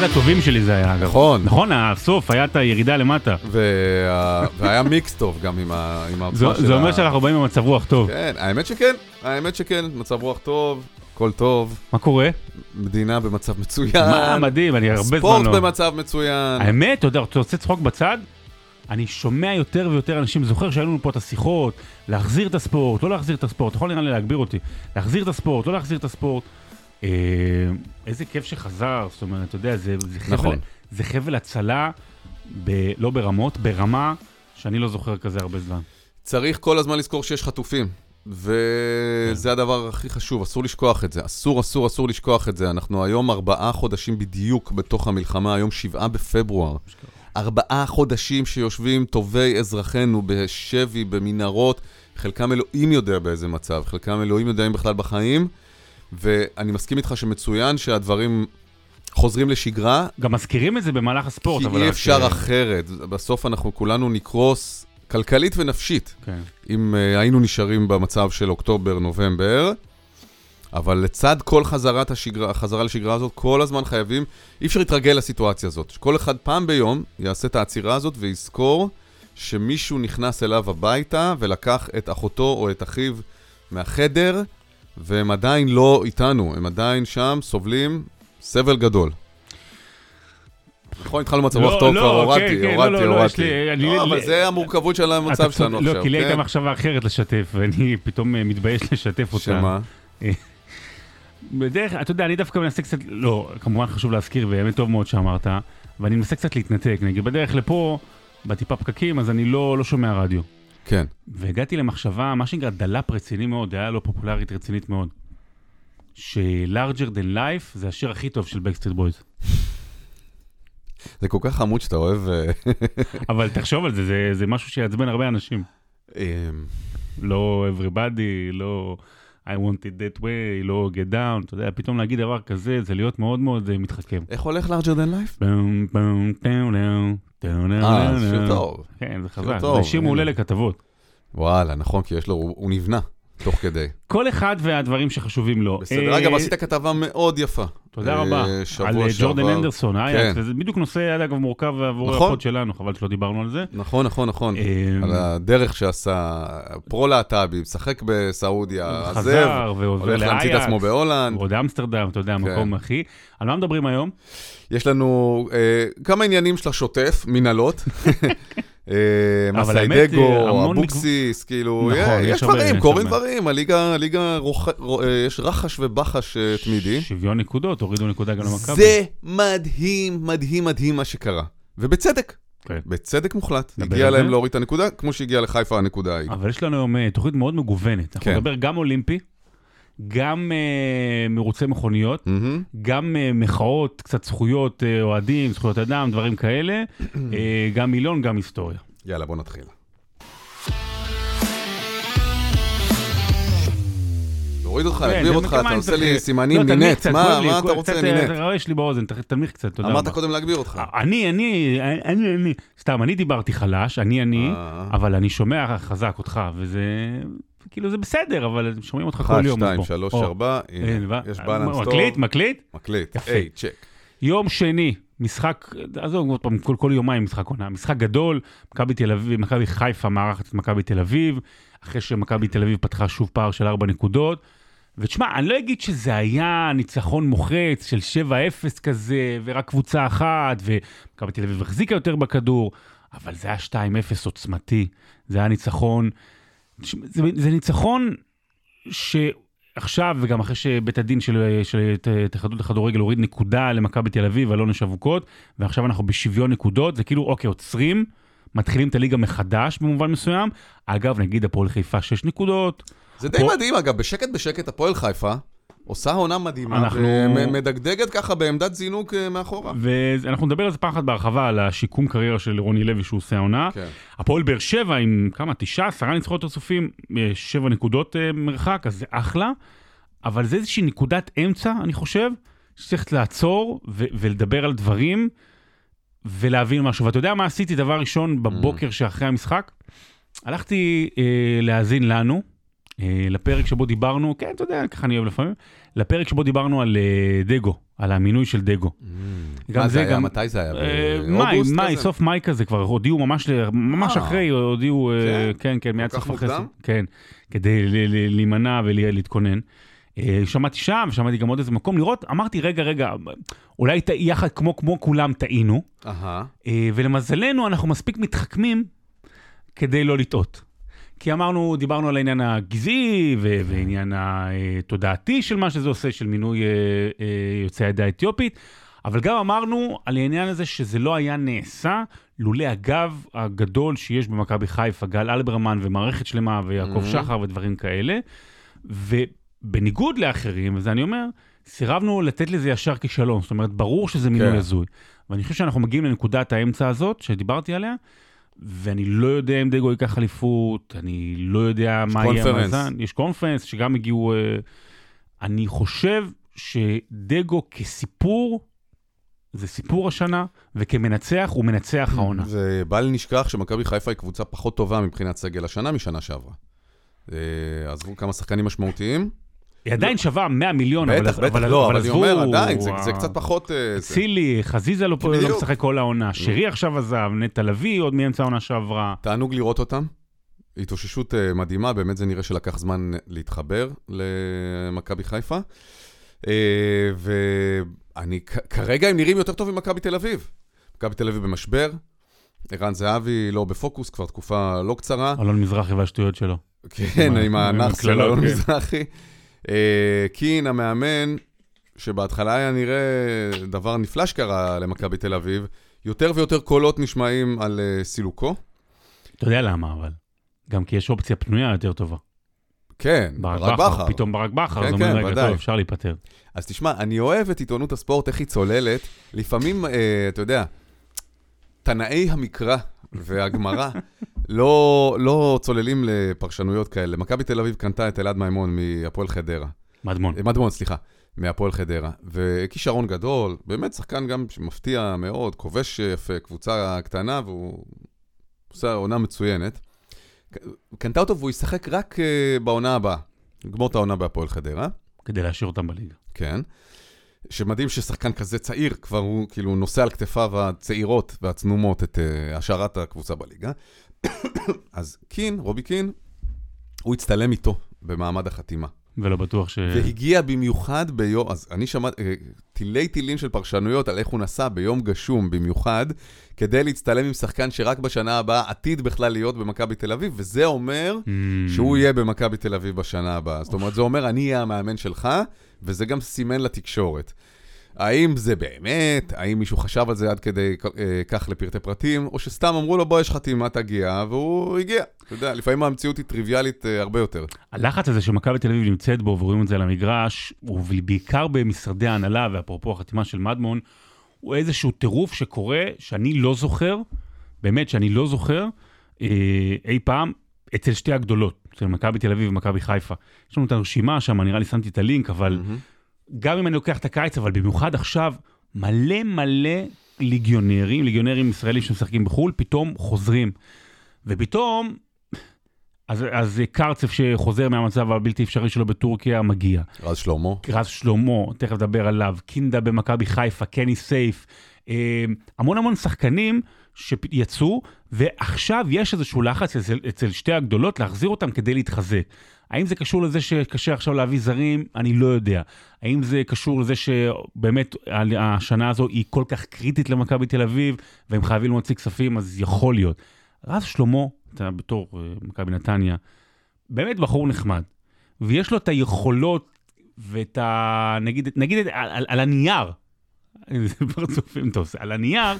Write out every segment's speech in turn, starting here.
אחד הטובים שלי זה היה, אגב. נכון. נכון, הסוף, היה את הירידה למטה. וה- והיה מיקס טוב גם עם ה- עם זה של זה אומר ה- שאנחנו באים במצב רוח טוב. כן, האמת שכן, האמת שכן, מצב רוח טוב, הכל טוב, מה קורה? מדינה במצב מצוין. מה מדהים, אני הרבה זמן ספורט לא... במצב מצוין. האמת, אתה יודע, אתה רוצה צחוק בצד? אני שומע יותר ויותר אנשים, זוכר שהיו לנו פה את השיחות, להחזיר את הספורט, לא להחזיר את הספורט, אתה יכול נראה לי להגביר אותי, להחזיר את הספורט, לא להחזיר את הספורט. אה, איזה כיף שחזר, זאת אומרת, אתה יודע, זה, זה, חבל, נכון. זה חבל הצלה, ב, לא ברמות, ברמה שאני לא זוכר כזה הרבה זמן. צריך כל הזמן לזכור שיש חטופים. וזה הדבר הכי חשוב, אסור לשכוח את זה. אסור, אסור, אסור לשכוח את זה. אנחנו היום ארבעה חודשים בדיוק בתוך המלחמה, היום שבעה בפברואר. ארבעה חודשים שיושבים טובי אזרחינו בשבי, במנהרות, חלקם אלוהים יודע באיזה מצב, חלקם אלוהים יודע אם בכלל בחיים, ואני מסכים איתך שמצוין שהדברים חוזרים לשגרה, גם מזכירים את זה במהלך הספורט, כי אבל... אי רק, אפשר אה, אחרת. בסוף אנחנו כולנו נקרוס כלכלית ונפשית. כן. אם uh, היינו נשארים במצב של אוקטובר-נובמבר, אבל לצד כל חזרת השגרה, החזרה לשגרה הזאת, כל הזמן חייבים, אי אפשר להתרגל לסיטואציה הזאת. שכל אחד פעם ביום יעשה את העצירה הזאת ויזכור שמישהו נכנס אליו הביתה ולקח את אחותו או את אחיו מהחדר, והם עדיין לא איתנו, הם עדיין שם, סובלים סבל גדול. נכון, התחלנו מצב לא, רוח טוב, לא, כבר כן, הורדתי, כן, לא, הורדתי, לא, לא, הורדתי. לא, אבל זה המורכבות של המצב שלנו עכשיו, לא, כי לי הייתה כן? מחשבה אחרת לשתף, ואני פתאום אה, מתבייש לשתף אותה. שמה? בדרך, אתה יודע, אני דווקא מנסה קצת, לא, כמובן חשוב להזכיר, ובאמת טוב מאוד שאמרת, ואני מנסה קצת להתנתק, נגיד, בדרך לפה, בטיפה פקקים, אז אני לא, לא שומע רדיו. כן. והגעתי למחשבה, מה שנקרא דל"פ רציני מאוד, דעה לא פופולרית רצינית מאוד, ש-Larger than Life זה השיר הכי טוב של Backstreet Boys. זה כל כך חמוד שאתה אוהב... אה, אבל תחשוב על זה, זה, זה משהו שיעצבן הרבה אנשים. אמ, לא everybody, לא I want it that way, לא get down, אתה יודע, פתאום להגיד דבר כזה, זה להיות מאוד מאוד אה, מתחכם. איך הולך larger than life? אה, זה שיר. טוב. כן, זה חזק. זה שיר מעולה. לכתבות. וואלה, נכון, כי יש לו, הוא נבנה תוך כדי. כל אחד והדברים שחשובים לו. בסדר, אה, אגב, עשית כתבה מאוד יפה. תודה אה, רבה. שבוע על אה, ג'ורדן שעבר. אנדרסון, אייאקס, כן. וזה בדיוק נושא, אגב, מורכב עבור נכון. ה pod שלנו, חבל שלא דיברנו על זה. נכון, נכון, נכון. אה, על הדרך שעשה, פרו-להט"בי, משחק בסעודיה, עזב, חזר ועובר הולך להמציא את עצמו בהולנד. עוד אמסטרדם, אתה יודע, כן. המקום הכי. על מה מדברים היום? יש לנו אה, כמה עניינים של השוטף, מנהלות. אה, אה, מסיידגו, אבוקסיס, כאילו, נכון, אה, יש דברים, יש קורים. דברים, הליגה, אה, יש רחש ובחש אה, תמידי. שוויון נקודות, הורידו נקודה גם למכבי. זה מדהים, מדהים, מדהים מה שקרה. ובצדק, כן. בצדק מוחלט. הגיע להם? להוריד את הנקודה, כמו שהגיע לחיפה הנקודה ההיא. אבל יש לנו היום אה, תוכנית מאוד מגוונת. אנחנו כן. נדבר גם אולימפי, גם אה, מרוצי מכוניות, מהמם. גם אה, מחאות, קצת זכויות אה, אוהדים, זכויות אדם, דברים כאלה, אה, גם מילון, גם היסטוריה. יאללה, בוא נתחיל. להוריד אותך, כן, להגביר זה אותך, אתה עושה לי לא, סימנים תנמיך מנט, מה אתה רוצה מנט? רועש לי באוזן, תנמיך קצת, תודה אמרת רבה. קודם להגביר אותך. אני, אני, אני, אני, סתם, אני דיברתי חלש, אני, אני. אבל אני שומע חזק אותך, וזה, כאילו זה בסדר, אבל שומעים אותך כל יום. אז שתיים, בוא. שלוש, או, ארבע, הנה, הנה, ו- יש בלנס טוב. מקליט, מקליט? מקליט. היי, צ'ק. יום שני, משחק, עזוב, עוד פעם, כל, כל יומיים משחק עונה, משחק גדול, מכבי תל אביב, מכבי חיפה מארחת את מכבי תל אביב, אחרי שמכבי תל אביב פתחה שוב פער של ארבע נקודות. ותשמע, אני לא אגיד שזה היה ניצחון מוחץ של 7-0 כזה, ורק קבוצה אחת, ומכבי תל אביב החזיקה יותר בכדור, אבל זה היה 2-0 עוצמתי, זה היה ניצחון, זה, זה ניצחון שעכשיו, וגם אחרי שבית הדין של, התאחדות הכדורגל הוריד נקודה למכבי תל אביב, אלון יש אבוקות, ועכשיו אנחנו בשוויון נקודות, זה כאילו, אוקיי, עוצרים, מתחילים את הליגה מחדש במובן מסוים. אגב, נגיד הפועל חיפה 6 נקודות, זה די פה- מדהים, אגב, בשקט בשקט הפועל חיפה עושה עונה מדהימה, אנחנו- ומדגדגת ככה בעמדת זינוק אה, מאחורה. ואנחנו נדבר על זה פעם אחת בהרחבה, על השיקום קריירה של רוני לוי שהוא עושה העונה. כן. הפועל באר שבע עם כמה, תשעה, עשרה ניצחונות רצופים, אה, שבע נקודות אה, מרחק, אז זה אחלה. אבל זה איזושהי נקודת אמצע, אני חושב, שצריך לעצור ו- ולדבר על דברים ולהבין משהו. ואתה יודע מה עשיתי דבר ראשון בבוקר שאחרי המשחק? הלכתי אה, להאזין לנו, לפרק שבו דיברנו, כן, אתה יודע, ככה אני אוהב לפעמים, לפרק שבו דיברנו על אה, דגו, על המינוי של דגו. גם מה זה היה? מתי זה היה? אה, מאי, מאי? סוף מאי כזה כבר, הודיעו ממש, ממש אה. אחרי, הודיעו, אה, כן, כן, מיד סוף אחרי? כן, כדי להימנע ולהתכונן. שמעתי שם, שמעתי גם עוד איזה מקום לראות, אמרתי, רגע, רגע, אולי יחד כמו, כמו כולם טעינו, ולמזלנו אנחנו מספיק מתחכמים כדי לא לטעות. כי אמרנו, דיברנו על העניין הגזעי ו- ועניין התודעתי של מה שזה עושה, של מינוי אה, אה, יוצאי העדה האתיופית, אבל גם אמרנו על העניין הזה שזה לא היה נעשה לולא הגב הגדול שיש במכבי חיפה, גל אלברמן ומערכת שלמה ויעקב Mhm. שחר ודברים כאלה. ובניגוד לאחרים, וזה אני אומר, סירבנו לתת לזה ישר כישלון. זאת אומרת, ברור שזה מינוי כן. הזוי. ואני חושב שאנחנו מגיעים לנקודת האמצע הזאת, שדיברתי עליה, ואני לא יודע אם דגו ייקח אליפות, אני לא יודע מה יהיה. המאזן. יש קונפרנס שגם הגיעו... אה, אני חושב שדגו כסיפור, זה סיפור השנה, וכמנצח, הוא מנצח העונה. ובל נשכח שמכבי חיפה היא קבוצה פחות טובה מבחינת סגל השנה משנה שעברה. אה, עזבו כמה שחקנים משמעותיים. היא עדיין שווה 100 מיליון, אבל בטח, בטח, אבל- לא, אבל אני עזבו, אומר, עדיין, זה- זה קצת פחות... אה, זה. אצילי, חזיזה לא לא. משחק כל העונה, שרי עכשיו עזב, נטע לביא עוד מאמצע העונה שעברה. תענוג לראות אותם. התאוששות אה, מדהימה, באמת זה נראה שלקח זמן להתחבר למכבי חיפה. אה, ואני, כרגע הם נראים יותר טוב ממכבי תל אביב. מכבי תל אביב במשבר, ערן זהבי לא בפוקוס כבר תקופה לא קצרה. אלון מזרחי והשטויות שלו. כן, עם הנאחס של אלון כן. מזרחי. אה, קין, המאמן, שבהתחלה היה נראה דבר נפלא שקרה למכבי תל אביב, יותר ויותר קולות נשמעים על אה, סילוקו. אתה יודע למה, אבל. גם כי יש אופציה פנויה יותר טובה. כן, ברק בכר, פתאום ברק בכר, כן, אז אומרים, כן, רגע, ודאי. טוב, אפשר להיפטר. אז תשמע, אני אוהב את עיתונות הספורט, איך היא צוללת. לפעמים, אה, אתה יודע, תנאי המקרא והגמרא לא, לא צוללים לפרשנויות כאלה. מכבי תל אביב קנתה את אלעד מימון מהפועל חדרה. מדמון. אה, מדמון, סליחה, מהפועל חדרה. וכישרון גדול, באמת שחקן גם שמפתיע מאוד, כובש יפה, קבוצה קטנה, והוא עושה עונה מצוינת. קנתה אותו והוא ישחק רק אה, בעונה הבאה. נגמור את העונה בהפועל חדרה. כדי להשאיר אותם בליגה. כן. שמדהים ששחקן כזה צעיר, כבר הוא כאילו נושא על כתפיו הצעירות והצנומות את uh, השארת הקבוצה בליגה. אז קין, רובי קין, הוא הצטלם איתו במעמד החתימה. ולא בטוח ש... והגיע במיוחד ביום, אז אני שמעתי, אה, תילי תילים של פרשנויות על איך הוא נסע ביום גשום במיוחד, כדי להצטלם עם שחקן שרק בשנה הבאה עתיד בכלל להיות במכבי תל אביב, וזה אומר Mm. שהוא יהיה במכבי תל אביב בשנה הבאה. זאת אומרת, זה אומר, אני אהיה המאמן שלך, וזה גם סימן לתקשורת. האם זה באמת, האם מישהו חשב על זה עד כדי אה, כך לפרטי פרטים, או שסתם אמרו לו, בוא, יש חתימה, תגיע, והוא הגיע. אתה יודע, לפעמים המציאות היא טריוויאלית אה, הרבה יותר. הלחץ הזה שמכבי תל אביב נמצאת בו, ורואים את זה על המגרש, ובעיקר במשרדי ההנהלה, ואפרופו החתימה של מדמון, הוא איזשהו טירוף שקורה, שאני לא זוכר, באמת שאני לא זוכר, אה, אי פעם, אצל שתי הגדולות, אצל מכבי תל אביב ומכבי חיפה. יש לנו את הרשימה שם, נראה לי שמתי את הלינק, אבל גם אם אני לוקח את הקיץ, אבל במיוחד עכשיו, מלא מלא ליגיונרים, ליגיונרים ישראלים שמשחקים בחו"ל, פתאום חוזרים. ופתאום, אז, אז קרצף שחוזר מהמצב הבלתי אפשרי שלו בטורקיה, מגיע. רז שלמה. רז שלמה, תכף נדבר עליו, קינדה במכבי חיפה, קני סייף, אה, המון המון שחקנים שיצאו, ועכשיו יש איזשהו לחץ אצל, אצל שתי הגדולות להחזיר אותם כדי להתחזק. האם זה קשור לזה שקשה עכשיו להביא זרים? אני לא יודע. האם זה קשור לזה שבאמת השנה הזו היא כל כך קריטית למכבי תל אביב, והם חייבים להוציא כספים, אז יכול להיות. רז שלמה, אתה בתור אה, מכבי נתניה, באמת בחור נחמד, ויש לו את היכולות ואת ה... נגיד, נגיד על, על, על הנייר, זה פרצופים אתה עושה, על הנייר,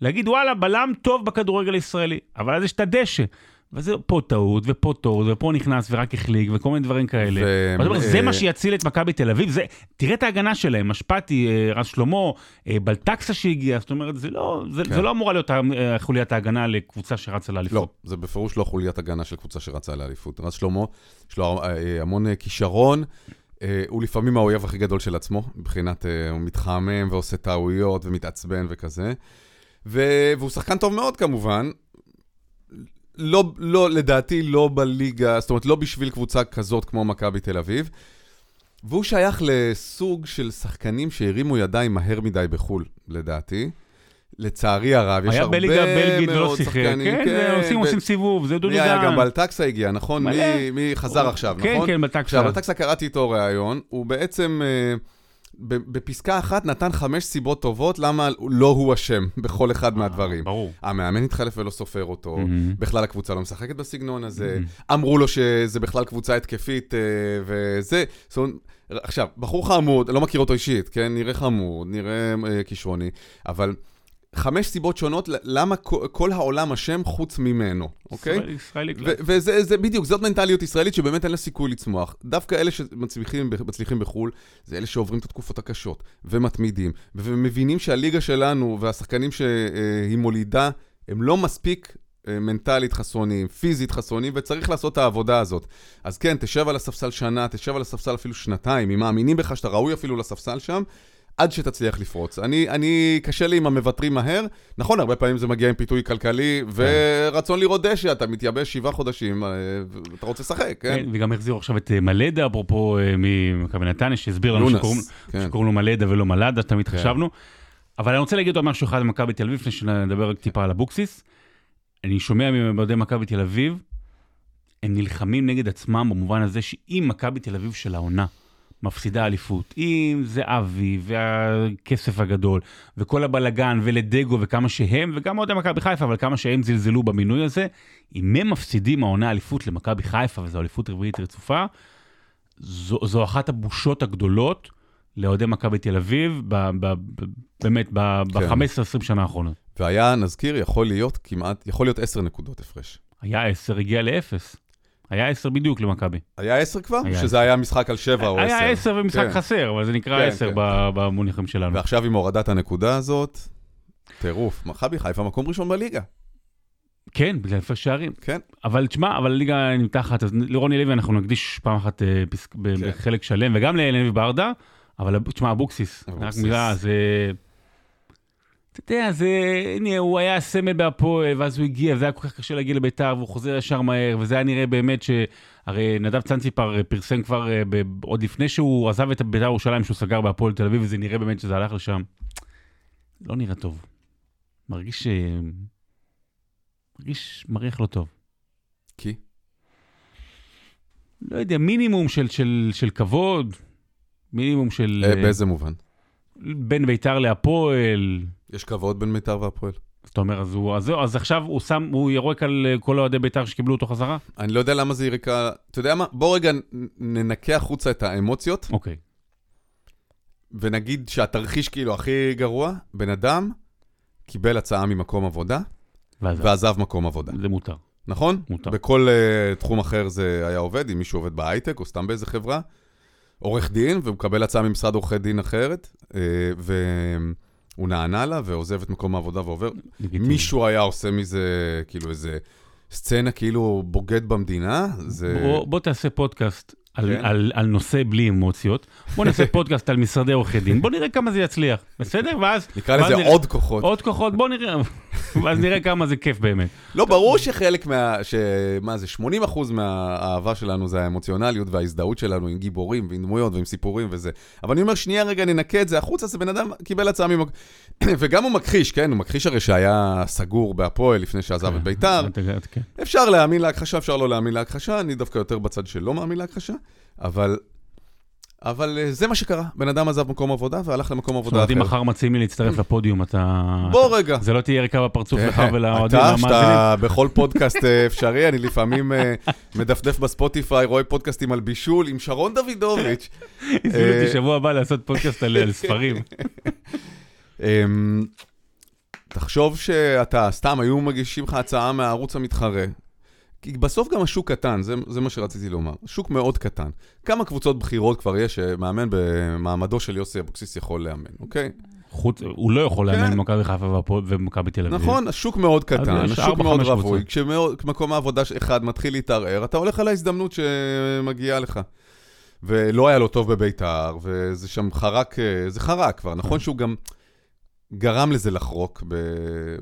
להגיד וואלה, בלם טוב בכדורגל הישראלי, אבל אז יש את הדשא. וזה פה טעות, ופה טעות, ופה נכנס ורק החליק, וכל מיני דברים כאלה. ו- ואתה אומר, זה אה, מה שיציל את מכבי תל אביב, זה, תראה את ההגנה שלהם, משפטי, אה, רז שלמה, אה, בלטקסה שהגיע, זאת אומרת, זה לא, זה, כן. זה לא אמורה להיות חוליית ההגנה לקבוצה שרצה לאליפות. לא, זה בפירוש לא חוליית הגנה של קבוצה שרצה לאליפות. רז שלמה, יש לו המון כישרון, הוא לפעמים האויב הכי גדול של עצמו, מבחינת הוא מתחמם ועושה טעויות ומתעצבן וכזה. ו- והוא שחקן טוב מאוד כמובן. לא, לא, לדעתי לא בליגה, זאת אומרת, לא בשביל קבוצה כזאת כמו מכבי תל אביב. והוא שייך לסוג של שחקנים שהרימו ידיים מהר מדי בחו"ל, לדעתי. לצערי הרב, יש הרבה היה בליגה הבלגית ולא מאוד שיחק, שחקנים. כן, זה עושים ו- עושים סיבוב, זה דודי מי היה דן. גם בלטקסה הגיע, נכון? מלא. מי, מי חזר הוא- עכשיו, כן, נכון? כן, בלטקסה. עכשיו, בלטקסה קראתי איתו ראיון, הוא בעצם אה, בפסקה אחת נתן חמש סיבות טובות למה לא הוא אשם בכל אחד מהדברים. ברור. המאמן התחלף ולא סופר אותו, Mhm. בכלל הקבוצה לא משחקת בסגנון הזה, Mhm. אמרו לו שזה בכלל קבוצה התקפית אה, וזה. עכשיו, בחור חמוד, לא מכיר אותו אישית, כן? נראה חמוד, נראה אה, כישרוני, אבל חמש סיבות שונות למה כל- העולם אשם חוץ ממנו, אוקיי? ישראל- ישראלי קלאס. וזה זה בדיוק, זאת מנטליות ישראלית שבאמת אין לה סיכוי לצמוח. דווקא אלה שמצליחים בחו"ל, זה אלה שעוברים את התקופות הקשות, ומתמידים, ומבינים שהליגה שלנו והשחקנים שהיא מולידה, הם לא מספיק אה, מנטלית חסרוניים, פיזית חסרוניים, וצריך לעשות את העבודה הזאת. אז כן, תשב על הספסל שנה, תשב על הספסל אפילו שנתיים, אם מאמינים בך שאתה ראוי אפילו לספסל שם, עד שתצליח לפרוץ. אני, אני, קשה לי עם המוותרים מהר. נכון, הרבה פעמים זה מגיע עם פיתוי כלכלי, ורצון לראות דשא, אתה מתייבש שבעה חודשים, אה, ואתה רוצה לשחק, כן? כן, וגם החזירו עכשיו את אה, מלדה, אפרופו אה, ממכבי נתניה, שהסביר לנו שקוראים- כן. שקוראים לו מלדה ולא מלדה, תמיד כן. חשבנו. אבל אני רוצה להגיד עוד משהו אחד על מכבי תל אביב, לפני שנדבר רק טיפה על אבוקסיס. אני שומע מאוהדי מכבי תל אביב, הם נלחמים נגד עצמם במובן הזה שאם מכבי תל אביב של העונה מפסידה אליפות, אם זה אבי והכסף הגדול וכל הבלגן ולדגו וכמה שהם, וגם אוהדי מכבי חיפה, אבל כמה שהם זלזלו במינוי הזה, אם הם מפסידים העונה אליפות למכבי חיפה, וזו אליפות רביעית רצופה, זו, זו אחת הבושות הגדולות לאוהדי מכבי תל אביב, ב, ב, ב, באמת, כן. ב-15-20 שנה האחרונות. והיה, נזכיר, יכול להיות כמעט, יכול להיות עשר נקודות הפרש. היה 10, הגיע לאפס. היה 10 בדיוק למכבי. היה עשר כבר? היה שזה היה משחק על שבע או עשר? היה 10 ומשחק כן. חסר, אבל זה נקרא כן, 10 כן, ב- במונחים שלנו. ועכשיו עם הורדת הנקודה הזאת, טירוף. מכבי חיפה מקום ראשון בליגה, כן, בגלל הפרש שערים. כן? אבל תשמע, אבל הליגה נמתחת, אז לרוני לוי אנחנו נקדיש פעם אחת אה, פסק- כן. בחלק שלם, וגם ללוי ברדה, אבל תשמע, אבוקסיס, רק. מילה, זה... אתה יודע, זה... הנה, הוא היה סמל בהפועל, ואז הוא הגיע, וזה היה כל כך קשה להגיע לביתר, והוא חוזר ישר מהר, וזה היה נראה באמת ש... הרי נדב צנציפר פרסם כבר אה, ב... עוד לפני שהוא עזב את ביתר ירושלים, שהוא סגר בהפועל תל אביב, וזה נראה באמת שזה הלך לשם. לא נראה טוב. מרגיש... אה, מרגיש מריח לא טוב. כי? לא יודע, מינימום של, של, של כבוד, מינימום של... אה, אה, באיזה מובן? בין ביתר להפועל. יש כבוד בין בית"ר והפועל. אז אתה אומר, אז, הוא, אז, אז עכשיו הוא שם, הוא ירוק על אה, כל אוהדי ביתר שקיבלו אותו חזרה? אני לא יודע למה זה יריקה... אתה יודע מה? בוא רגע ננקה החוצה את האמוציות, אוקיי. ונגיד שהתרחיש כאילו הכי גרוע, בן אדם קיבל הצעה ממקום עבודה, ואז ועזב מקום עבודה. זה מותר. נכון? מותר. בכל uh, תחום אחר זה היה עובד, אם מישהו עובד בהייטק או סתם באיזה חברה. עורך דין, והוא מקבל הצעה ממשרד עורכי דין אחרת, uh, והוא נענה לה ועוזב את מקום העבודה ועובר. מישהו היה עושה מזה, כאילו, איזה סצנה כאילו בוגד במדינה, זה... בוא, בוא תעשה פודקאסט על, כן. על, על נושא בלי אמוציות, בוא נעשה פודקאסט על משרדי עורכי דין, בוא נראה כמה זה יצליח, בסדר? ואז... נקרא ואז לזה נראה- עוד כוחות. עוד כוחות, בוא נראה, ואז נראה כמה זה כיף באמת. לא, ברור שחלק מה... ש... מה זה, 80% מהאהבה שלנו זה האמוציונליות וההזדהות שלנו עם גיבורים ועם דמויות ועם סיפורים וזה. אבל אני אומר, שנייה רגע, ננקה את זה החוצה, זה בן אדם קיבל הצעה ממק... וגם הוא מכחיש, כן? הוא מכחיש הרי שהיה סגור בהפועל לפני שעזב את ביתר. אתה- אתה-. אפשר להאמין להכחשה, אפשר לא להאמין להכחשה, אני דווקא יותר בצד שלא מאמין להכחשה, אבל... אבל אה, זה מה שקרה, בן אדם עזב מקום עבודה והלך למקום זאת עבודה אומרת, אם אחר. מחר מציעים לי להצטרף לפודיום, אתה... בוא רגע. זה לא תהיה יריקה בפרצוף לך ולאוהדים אתה, והמאזינים. שאתה בכל פודקאסט אה, אפשרי, אני לפעמים אה, מדפדף בספוטיפיי, רואה פודקאסטים על בישול עם שרון דוידוביץ'. הזמינו אה, אותי שבוע הבא לעשות פודקאסט על על ספרים. תחשוב שאתה, סתם, היו מגישים לך הצעה מהערוץ המתחרה. כי בסוף גם השוק קטן, זה, זה מה שרציתי לומר. שוק מאוד קטן. כמה קבוצות בכירות כבר יש שמאמן במעמדו של יוסי אבוקסיס יכול לאמן, אוקיי? חוץ, הוא לא יכול לאמן כן. במכבי חיפה ומכבי תל אביב. נכון, השוק מאוד קטן, השוק מאוד רווי. כשמקום העבודה אחד מתחיל להתערער, אתה הולך על ההזדמנות שמגיעה לך. ולא היה לו טוב בביתר, וזה שם חרק, אה, זה חרק כבר. נכון שהוא גם... גרם לזה לחרוק ב...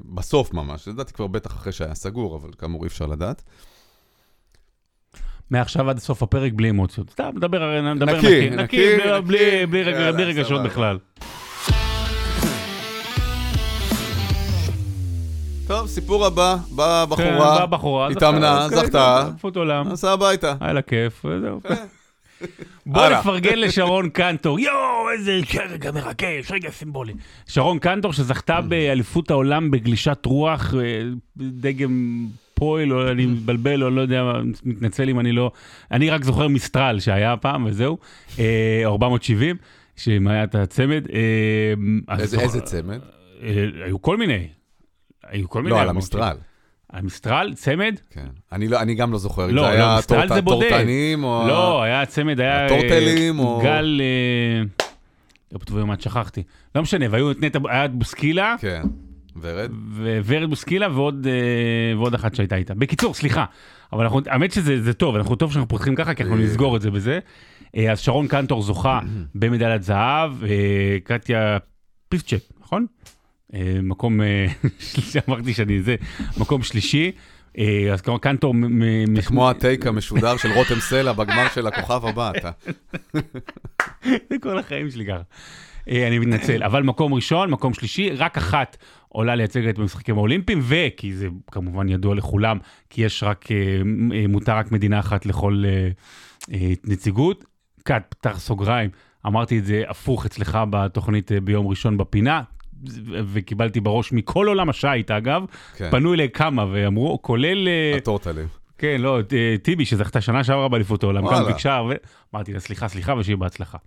בסוף ממש. לדעתי כבר בטח אחרי שהיה סגור, אבל כאמור אי אפשר לדעת. מעכשיו עד סוף הפרק בלי אמוציות. סתם, נדבר נדבר נקי, נקי, נקי, בלי- רגשות. בכלל. טוב, סיפור הבא, באה כן, בחורה, התאמנה, זכתה, זכתה, כן, עולם, נסעה הביתה. היה לה כיף, וזהו. בוא. נפרגן לשרון קנטור, יואו, איזה רגע מרגש, רגע סימבולי. שרון קנטור שזכתה באליפות העולם בגלישת רוח, אה, דגם פויל, או אני מבלבל, או לא יודע, מתנצל אם אני לא... אני רק זוכר מיסטרל שהיה פעם, וזהו, אה, 470, שאם היה את הצמד. אה, איזה צמד? אה, היו כל מיני. היו כל מיני. לא, על 470. המסטרל. צמד? כן. אני לא- אני גם לא זוכר אם לא, זה לא, היה מסטרל טורט- זה בודד. טורטנים או... לא, היה צמד, היה... אה, הטורטלים או- גל... לא בטוח מה שכחתי. לא משנה, והיו את נטע, היה את בוסקילה, כן. ורד? וורד בוסקילה ועוד אה, ועוד אחת שהייתה איתה. בקיצור, סליחה, אבל אנחנו, האמת שזה זה טוב, אנחנו טוב שאנחנו פותחים ככה, כי אנחנו אה. נסגור את זה בזה. אז שרון קנטור זוכה במדליית זהב, קטיה פיסצ'ק, נכון? אה, מקום, אה, אמרתי שאני זה, מקום שלישי. אה, אז כמו קנטור... מ- כמו הטייק המשודר של רותם סלע בגמר של הכוכב הבא, אתה. זה כל החיים שלי ככה. אני מתנצל, אבל מקום ראשון, מקום שלישי, רק אחת עולה לייצג את במשחקים האולימפיים, וכי זה כמובן ידוע לכולם, כי יש רק, מותר רק מדינה אחת לכל נציגות. קאט, פתח סוגריים, אמרתי את זה הפוך אצלך בתוכנית ביום ראשון בפינה. וקיבלתי בראש מכל עולם השייט אגב, כן. פנו אליי כמה ואמרו, כולל, אה, הטורטלים. כן, לא, ט- טיבי שזכתה שנה שעברה באליפות העולם, גם. ביקשה, ואמרתי לה, סליחה, סליחה, ושיהיה בהצלחה.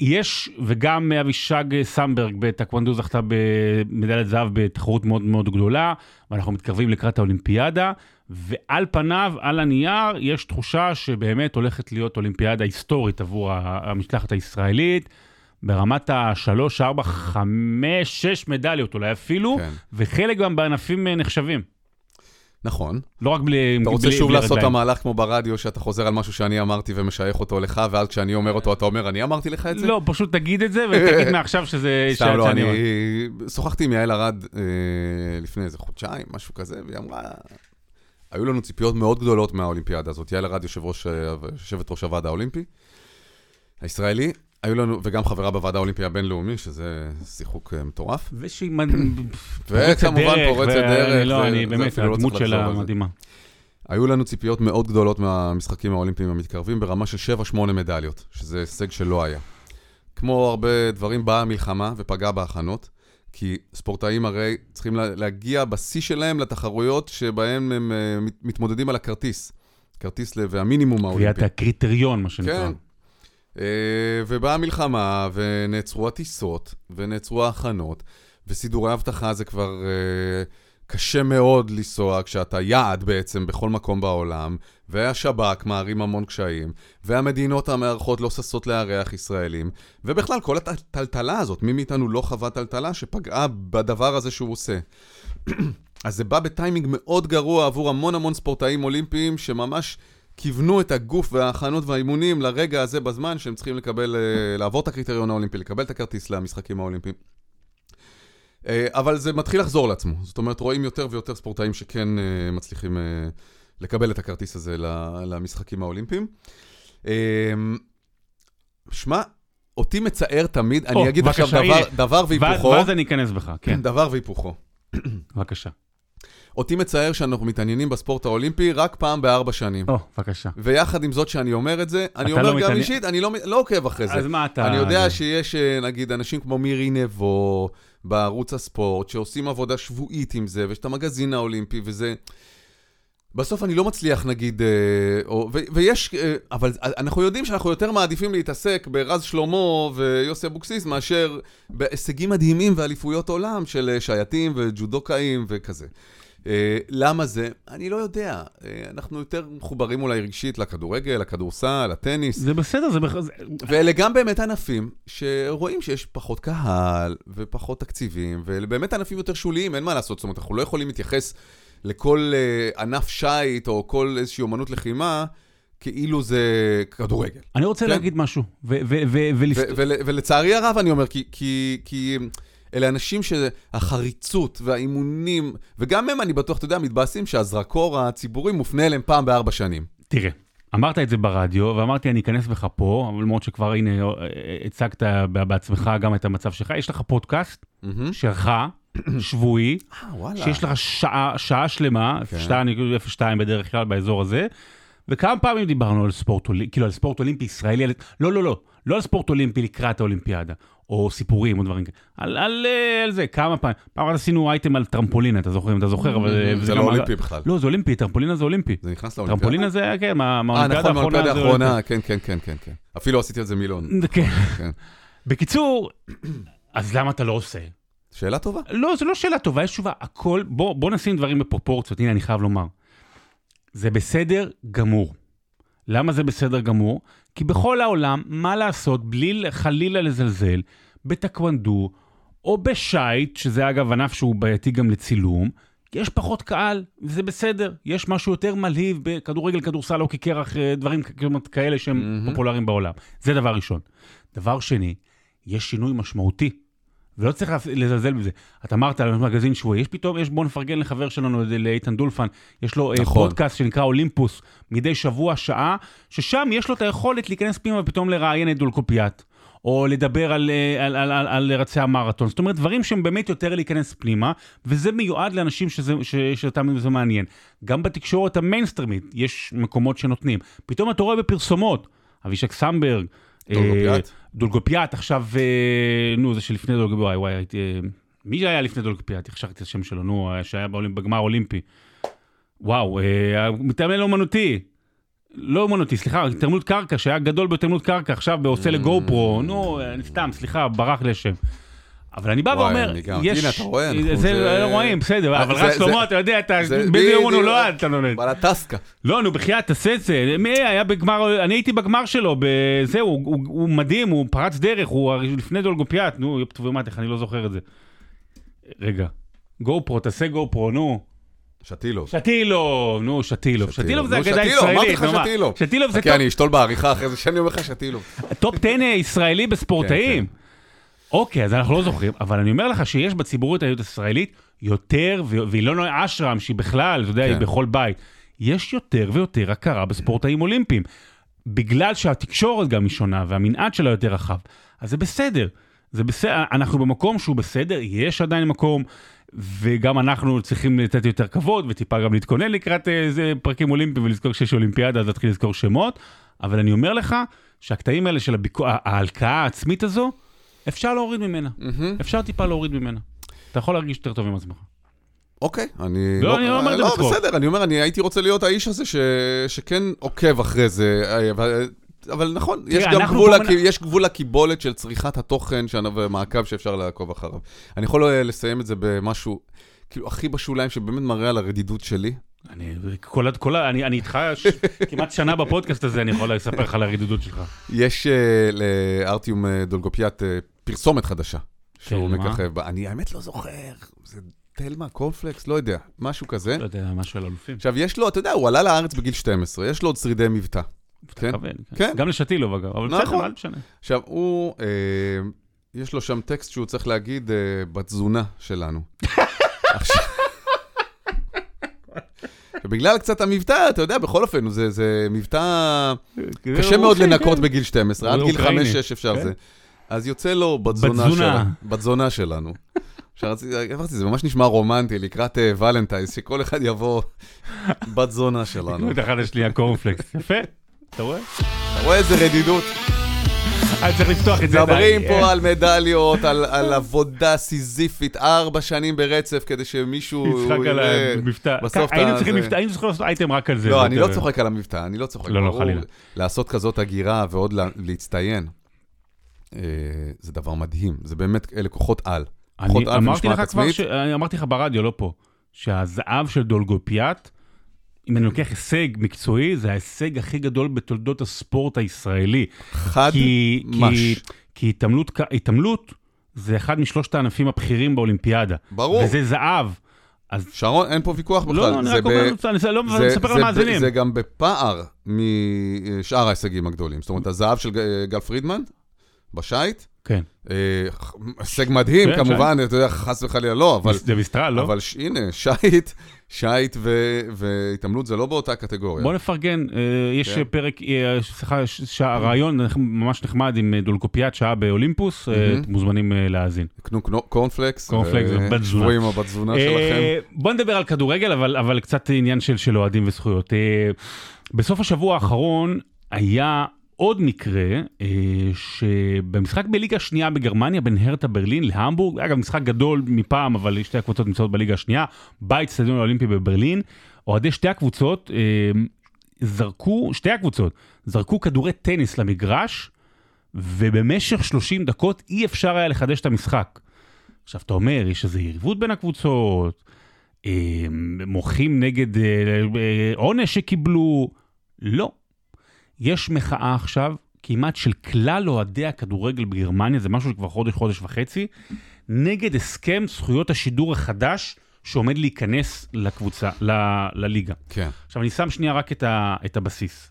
יש, וגם אבישג סמברג בטקוונדו זכתה במדליית זהב בתחרות מאוד מאוד גדולה, ואנחנו מתקרבים לקראת האולימפיאדה, ועל פניו, על הנייר, יש תחושה שבאמת הולכת להיות אולימפיאדה היסטורית עבור המשלחת הישראלית, ברמת השלוש, ארבע, חמש, שש מדליות אולי אפילו, כן. וחלק גם בענפים אה, נחשבים. נכון. לא רק בלי אתה רוצה בלי- שוב בלי לעשות את. המהלך כמו ברדיו, שאתה חוזר על משהו שאני אמרתי ומשייך אותו לך, ואז כשאני אומר אותו, אתה אומר, אני אמרתי לך את זה? לא, פשוט תגיד את זה, ותגיד מעכשיו שזה... סתם לא, אני. שוחחתי עם יעל ארד אה, לפני איזה חודשיים, משהו כזה, והיא אמרה, היו לנו ציפיות מאוד גדולות מהאולימפיאדה הזאת. יעל ארד, אה, יושבת ראש הוועד האולימפי הישראלי, היו לנו, וגם חברה בוועד האולימפי הבינלאומי, שזה שיחוק אה, מטורף. ושהיא וכמובן פורצת דרך, לא, אני באמת, לא הדמות שלה. מדהימה. היו לנו ציפיות מאוד גדולות מהמשחקים האולימפיים המתקרבים, ברמה של 7-8 מדליות, שזה הישג שלא היה. כמו הרבה דברים, באה המלחמה ופגעה בהכנות, כי ספורטאים הרי צריכים לה- להגיע בשיא שלהם לתחרויות שבהם הם אה, מת- מתמודדים על הכרטיס. כרטיס ל- והמינימום האולימפי. קביעת הקריטריון, מה שנקרא. כן. אה, ובאה המלחמה, ונעצרו הטיסות, ונעצרו ההכנות, וסידורי אבטחה זה כבר אה, קשה מאוד לנסוע כשאתה יעד בעצם בכל מקום בעולם, והשב"כ מערים המון קשיים, והמדינות המארחות לא ששות לארח ישראלים, ובכלל כל הטלטלה הזאת, מי מאיתנו לא חווה טלטלה שפגעה בדבר הזה שהוא עושה. אז זה בא בטיימינג מאוד גרוע עבור המון המון ספורטאים אולימפיים שממש כיוונו את הגוף וההכנות והאימונים לרגע הזה בזמן שהם צריכים לקבל, אה, לעבור את הקריטריון האולימפי, לקבל את הכרטיס למשחקים האולימפיים. אה, אבל זה מתחיל לחזור לעצמו. זאת אומרת, רואים יותר ויותר ספורטאים שכן אה, מצליחים לקבל את הכרטיס הזה למשחקים האולימפיים. שמע, אותי מצער תמיד, אני אגיד עכשיו דבר, והיפוכו. ואז אני אכנס בך, כן, דבר והיפוכו. בבקשה. אותי מצער שאנחנו מתעניינים בספורט האולימפי רק פעם בארבע שנים. או, בבקשה. ויחד עם זאת שאני אומר את זה, אני אומר לא גם מתעניין- אישית, אני לא, לא עוקב אחרי זה. אז מה אתה... אני יודע שיש, אה, נגיד, אנשים כמו מירי נבו בערוץ הספורט, שעושים עבודה שבועית עם זה, ויש את המגזין האולימפי, וזה... בסוף אני לא מצליח, נגיד, אה, או, ו, ויש, אה, אבל אנחנו יודעים שאנחנו יותר מעדיפים להתעסק ברז שלמה ויוסי אבוקסיס, מאשר בהישגים מדהימים ואליפויות עולם של שייטים וג'ודוקאים וכזה. אה, למה זה? אני לא יודע. אה, אנחנו יותר מחוברים אולי רגשית לכדורגל, לכדורסל, לטניס. זה בסדר, זה... זה- ואלה גם באמת ענפים שרואים שיש פחות קהל ופחות תקציבים, ואלה באמת ענפים יותר שוליים, אין מה לעשות. זאת אומרת, אנחנו לא יכולים להתייחס לכל uh, ענף שיט או כל איזושהי אומנות לחימה, כאילו זה כדורגל. אני רוצה כן. להגיד משהו, ולצערי הרב אני אומר, כי, כי, כי אלה אנשים שהחריצות והאימונים, וגם הם, אני בטוח, אתה יודע, מתבאסים שהזרקור הציבורי מופנה אליהם פעם בארבע שנים. תראה, אמרת את זה ברדיו, ואמרתי, אני אכנס בך פה, למרות שכבר, הנה, הצגת בעצמך גם את המצב שלך. יש לך פודקאסט מהמם. שלך, שבועי, אה. שיש לך שעה, שעה שלמה, כן. אני כאילו 02 בדרך כלל באזור הזה, וכמה פעמים דיברנו על ספורט, כאילו על ספורט אולימפי ישראלי, על- לא, לא, לא, לא על ספורט אולימפי לקראת האולימפיאדה, או סיפורים או דברים כאלה, על, על, אה, על זה, כמה פעמים. פעם אחת עשינו אייטם על טרמפולינה, אתה זוכר, אם אתה זוכר, אבל... אה, זה וזה לא אולימפי בכלל. לא, זה אולימפי, טרמפולינה זה אולימפי. זה נכנס לאולימפיאדה? טרמפולינה זה, כן, מה- אה, מהאולימפיאדה נכון, האחרונה מהאולימפיאדה זה אולימפי. האחרונה, כן, כן, כן, כן, כן. אפילו עשיתי על זה מילון. כן. כן. בקיצור, אז למה אתה לא עושה? שאלה טובה. לא, זו לא שאלה טובה, יש תשובה. הכל, בוא, בוא נשים דברים בפרופורציות, הנה, אני חייב לומר. זה בסדר גמור. למה זה בסדר גמור? כי בכל העולם, מה לעשות, בלי חלילה לזלזל, בטקוונדו, או בשייט, שזה אגב ענף שהוא בעייתי גם לצילום, יש פחות קהל, וזה בסדר. יש משהו יותר מלהיב בכדורגל, כדורסל, אוקי קרח, אה, דברים כאלה שהם מהמם. פופולריים בעולם. זה דבר ראשון. דבר שני, יש שינוי משמעותי. ולא צריך לזלזל בזה. אתה אמרת על מגזין שבועי, יש פתאום, יש, בוא נפרגן לחבר שלנו, לאיתן דולפן, יש לו נכון. נכון. פודקאסט שנקרא אולימפוס, מדי שבוע, שעה, ששם יש לו את היכולת להיכנס פנימה ופתאום לראיין את דולקופיאט, או לדבר על, אה, על, על, על, על רצי המרתון. זאת אומרת, דברים שהם באמת יותר להיכנס פנימה, וזה מיועד לאנשים שאותם זה מעניין. גם בתקשורת המיינסטרימית יש מקומות שנותנים. פתאום אתה רואה בפרסומות, אבישג סמברג, דולגופיאט. דולגופיאט, עכשיו, אה, נו, זה שלפני דולגופיאט, וואי, וואי, הייתי... אה, מי זה היה לפני דולגופיאט? שכחתי את השם שלו, נו, אה, שהיה באולימפ- בגמר האולימפי. וואו, אה, מתעמל לא אומנותי. לא אומנותי, סליחה, התעמלות קרקע, שהיה גדול בהתעמלות קרקע, עכשיו עושה ל GoPro, נו, אה, סתם, סליחה, ברח לי השם. אבל אני בא ואומר, יש... הנה, אתה רואה, אנחנו- זה, לא רואים, בסדר, אבל רק שלמה, אתה יודע, אתה, יום הוא בדיוק. נולד, אתה נולד. אבל הטסקה. לא, נו, בחייאת, תעשה את זה. מי היה בגמר, אני הייתי בגמר שלו, זהו, הוא, מדהים, הוא פרץ דרך, הוא לפני דולגופיאט, נו, יופ טובי איך אני לא זוכר את זה. רגע, GoPro, תעשה GoPro, נו. שתילוב. שטילוב, נו, שטילוב. שטילוב זה נו, אגדה שטילוב, אמרתי ישראלית, לך מה? שטילוב. שטילוב זה חכה, אני אשתול בעריכה אחרי זה שאני אומר לך שתילוב. טופ 10 ישראלי בספורטאים. אוקיי, אז אנחנו לא זוכרים, אבל אני אומר לך שיש בציבוריות הישראלית יותר, ו- ואילונה אשרם, שהיא בכלל, אתה יודע, היא כן. בכל בית, יש יותר ויותר הכרה בספורטאים אולימפיים. בגלל שהתקשורת גם היא שונה, והמנעד שלה יותר רחב. אז זה בסדר. זה בסדר, אנחנו במקום שהוא בסדר, יש עדיין מקום, וגם אנחנו צריכים לתת יותר כבוד, וטיפה גם להתכונן לקראת אה, איזה פרקים אולימפיים, ולזכור שיש אולימפיאדה, אז להתחיל לזכור שמות. אבל אני אומר לך, שהקטעים האלה של הביקו... ההלקאה העצמית הזו, אפשר להוריד ממנה. מהמם. אפשר טיפה להוריד ממנה. אתה יכול להרגיש יותר טוב עם עצמך. אוקיי, אני... לא, אני לא אומר את זה לא, בצחוק. בסדר, אני אומר, אני הייתי רוצה להיות האיש הזה ש- שכן עוקב אחרי זה, אה, אבל- אבל נכון, יש גם גבול פה לק- יש גבול לקיבולת של צריכת התוכן ומעקב שאפשר לעקוב אחריו. אני יכול אה, לסיים את זה במשהו, כאילו, הכי בשוליים, שבאמת מראה על הרדידות שלי. אני, כל, כל, אני, אני איתך ש... כמעט שנה בפודקאסט הזה, אני יכול לספר לך על הרדידות שלך. יש אה, לארטיום אה, דולגופיאט אה, פרסומת חדשה, שהוא כן? מככב בה. אני האמת לא זוכר, זה תלמה, קורנפלקס, לא יודע, משהו כזה. לא יודע, משהו על אלופים. עכשיו, יש לו, אתה יודע, הוא עלה לארץ בגיל 12, יש לו עוד שרידי מבטא. כן? מכוון, כן. גם לשתילוב אגב, אבל בסדר, נכון. מה משנה. עכשיו, הוא, אה, יש לו שם טקסט שהוא צריך להגיד, אה, בתזונה שלנו. עכשיו- ובגלל קצת המבטא, אתה יודע, בכל אופן, זה, זה מבטא קשה מאוד לנקות כן. בגיל 12, עד גיל אוקראיני. 5-6 אפשר כן. זה. אז יוצא לו בתזונה בתזונה. שלנו. בתזונה שלנו. עכשיו, רציתי- אמרתי, זה ממש נשמע רומנטי, לקראת אה, ולנטייז, שכל אחד יבוא בתזונה שלנו. תקנו את אחד לשנייה קורנפלקס. יפה, אתה רואה? אתה רואה איזה רדידות? אני צריך לפתוח את זה. מדברים. פה על מדליות, על, עבודה סיזיפית, ארבע שנים ברצף, כדי שמישהו יצחק על. המבטא. בסוף היינו צריכים מבטא, היינו צריכים לעשות אייטם רק על זה. לא, אני לא צוחק על המבטא, אני לא צוחק. לא, לא, חלילה. לעשות כזאת הגירה ועוד לה- להצטיין, אה, זה דבר מדהים. זה באמת, אלה כוחות על. אני כוחות על אמרתי ומשמעת לך כבר, עצמית. אני אמרתי לך ברדיו, לא פה, שהזהב של דולגופיאט, אם אני לוקח הישג מקצועי, זה ההישג הכי גדול בתולדות הספורט הישראלי. חד כי, כי, מש. כי התעמלות, כ- התעמלות זה אחד משלושת הענפים הבכירים באולימפיאדה. ברור. וזה זהב. אז שרון, אין פה ויכוח בכלל. לא, לא, אני רק ב- אומר, אני לא זה- מספר ב- למאזינים. זה גם בפער משאר ההישגים הגדולים. זאת אומרת, הזהב של ג- גל פרידמן, בשייט, כן. אה, הישג מדהים, כן, כמובן, אתה יודע, חס וחלילה לא, אבל... זה מיסטרל, לא? אבל הנה, שייט, שייט ו- והתעמלות זה לא באותה קטגוריה. בוא נפרגן, אה, יש כן. פרק, אה, סליחה, רעיון ממש נחמד עם אה, דולקופיאט, שעה באולימפוס, מהמם. אתם מוזמנים להאזין. קנו קורנפלקס. קורנפלקס ובת תזונה. שבו עם הבת תזונה שלכם. בוא נדבר על כדורגל, אבל, אבל קצת עניין של, אוהדים וזכויות. בסוף השבוע האחרון היה עוד מקרה, אה, שבמשחק בליגה השנייה בגרמניה, בין הרטה ברלין להמבורג, אגב, משחק גדול מפעם, אבל שתי הקבוצות נמצאות בליגה השנייה, בית סטדיון האולימפי בברלין, אוהדי שתי הקבוצות אה, זרקו, שתי הקבוצות, זרקו כדורי טניס למגרש, ובמשך 30 דקות אי אפשר היה לחדש את המשחק. עכשיו, אתה אומר, יש איזו יריבות בין הקבוצות, אה, מוחים נגד עונש שקיבלו, לא. יש מחאה עכשיו, כמעט של כלל אוהדי הכדורגל בגרמניה, זה משהו שכבר חודש, חודש וחצי, נגד הסכם זכויות השידור החדש שעומד להיכנס לקבוצה, ל- לליגה. כן. עכשיו, אני שם שנייה רק את, ה, את הבסיס.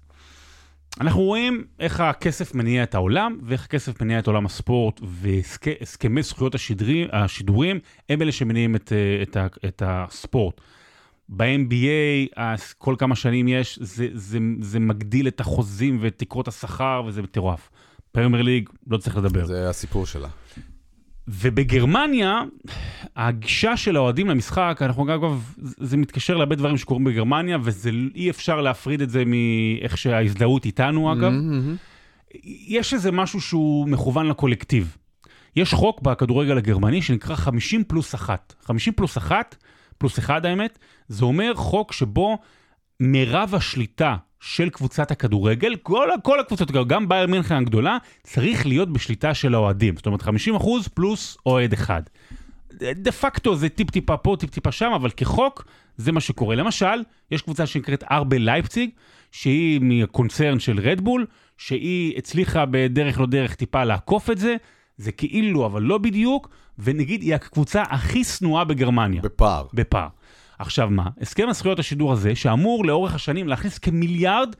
אנחנו רואים איך הכסף מניע את העולם, ואיך הכסף מניע את עולם הספורט, והסכמי זכויות השדרי, השידורים הם אלה שמניעים את, את, ה, את הספורט. ב-NBA, אז כל כמה שנים יש, זה, זה, זה מגדיל את החוזים ואת תקרות השכר, וזה מטורף. פרמייר ליג, לא צריך לדבר. זה הסיפור שלה. ובגרמניה, הגישה של האוהדים למשחק, אנחנו אגב, זה מתקשר להרבה דברים שקורים בגרמניה, ואי אפשר להפריד את זה מאיך שההזדהות איתנו אגב. מהמם. יש איזה משהו שהוא מכוון לקולקטיב. יש חוק בכדורגל הגרמני שנקרא 50 פלוס 1. 50 פלוס 1, פלוס 1 האמת, זה אומר חוק שבו מירב השליטה של קבוצת הכדורגל, כל, כל הקבוצות, גם בייר מינכן הגדולה, צריך להיות בשליטה של האוהדים. זאת אומרת 50 אחוז פלוס אוהד אחד. דה פקטו זה טיפ-טיפה פה, טיפ-טיפה שם, אבל כחוק זה מה שקורה. למשל, יש קבוצה שנקראת ארבל לייפציג, שהיא מקונצרן של רדבול, שהיא הצליחה בדרך לא דרך טיפה לעקוף את זה, זה כאילו, אבל לא בדיוק, ונגיד היא הקבוצה הכי שנואה בגרמניה. בפער. בפער. עכשיו מה? הסכם הזכויות השידור הזה, שאמור לאורך השנים להכניס כמיליארד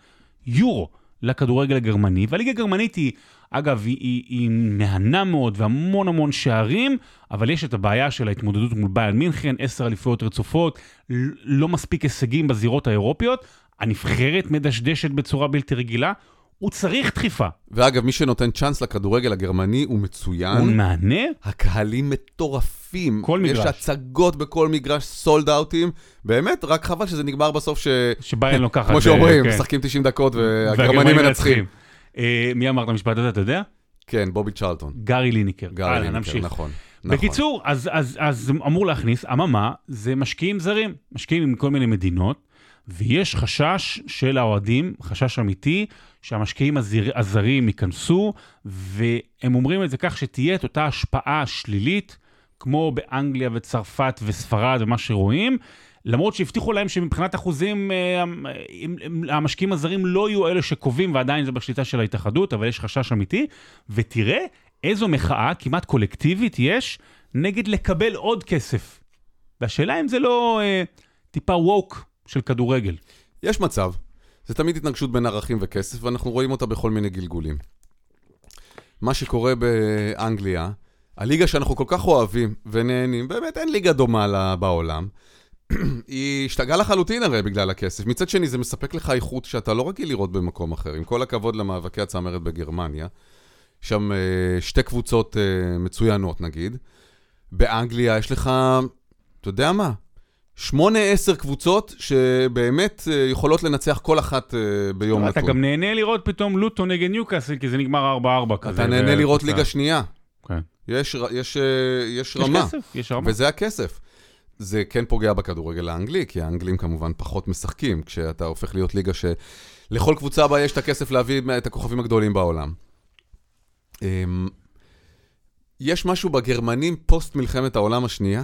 יורו לכדורגל הגרמני, והליגה הגרמנית היא, אגב, היא, היא, היא מהנה מאוד והמון המון שערים, אבל יש את הבעיה של ההתמודדות מול ביין מינכן, עשר אליפויות רצופות, לא מספיק הישגים בזירות האירופיות, הנבחרת מדשדשת בצורה בלתי רגילה, הוא צריך דחיפה. ואגב, מי שנותן צ'אנס לכדורגל הגרמני הוא הוא מצוין. מהנה, הקהלים מטורפים. כל יש מגרש. הצגות בכל מגרש, סולד אאוטים. באמת, רק חבל שזה נגמר בסוף ש... שביין לוקחת... כמו אה, שאומרים, כן. משחקים 90 דקות והגרמנים מנצחים. אה, מי אמר את המשפט הזה, אתה יודע? כן, בובי צ'רלטון. גארי ליניקר. גארי נמשיך. נכון. נכון. בקיצור, אז, אז, אז אמור להכניס, אממה, זה משקיעים זרים, משקיעים מכל מיני מדינות, ויש חשש של האוהדים, חשש אמיתי, שהמשקיעים הזר, הזרים ייכנסו, והם אומרים את זה כך שתהיה את אותה השפעה שלילית, כמו באנגליה וצרפת וספרד ומה שרואים, למרות שהבטיחו להם שמבחינת אחוזים, אה, המשקיעים הזרים לא יהיו אלה שקובעים, ועדיין זה בשליטה של ההתאחדות, אבל יש חשש אמיתי, ותראה איזו מחאה כמעט קולקטיבית יש נגד לקבל עוד כסף. והשאלה אם זה לא אה, טיפה ווק של כדורגל. יש מצב. זה תמיד התנגשות בין ערכים וכסף, ואנחנו רואים אותה בכל מיני גלגולים. מה שקורה באנגליה, הליגה שאנחנו כל כך אוהבים ונהנים, באמת אין ליגה דומה לה בעולם. היא השתגעה לחלוטין הרי בגלל הכסף. מצד שני, זה מספק לך איכות שאתה לא רגיל לראות במקום אחר. עם כל הכבוד למאבקי הצמרת בגרמניה, שם אה, שתי קבוצות אה, מצוינות נגיד. באנגליה יש לך, אתה יודע מה? שמונה, עשר קבוצות שבאמת אה, יכולות לנצח כל אחת אה, ביום אתה נתון. גם נהנה לראות פתאום לוטו נגד ניוקאסל, כי זה נגמר 4-4 כזה. אתה נהנה לראות. ליגה שנייה. כן. יש, יש, אה, יש יש רמה, כסף, יש רמה. וזה הכסף. זה כן פוגע בכדורגל האנגלי, כי האנגלים כמובן פחות משחקים, כשאתה הופך להיות ליגה שלכל קבוצה בה יש את הכסף להביא את הכוכבים הגדולים בעולם. אמ, יש משהו בגרמנים פוסט מלחמת העולם השנייה,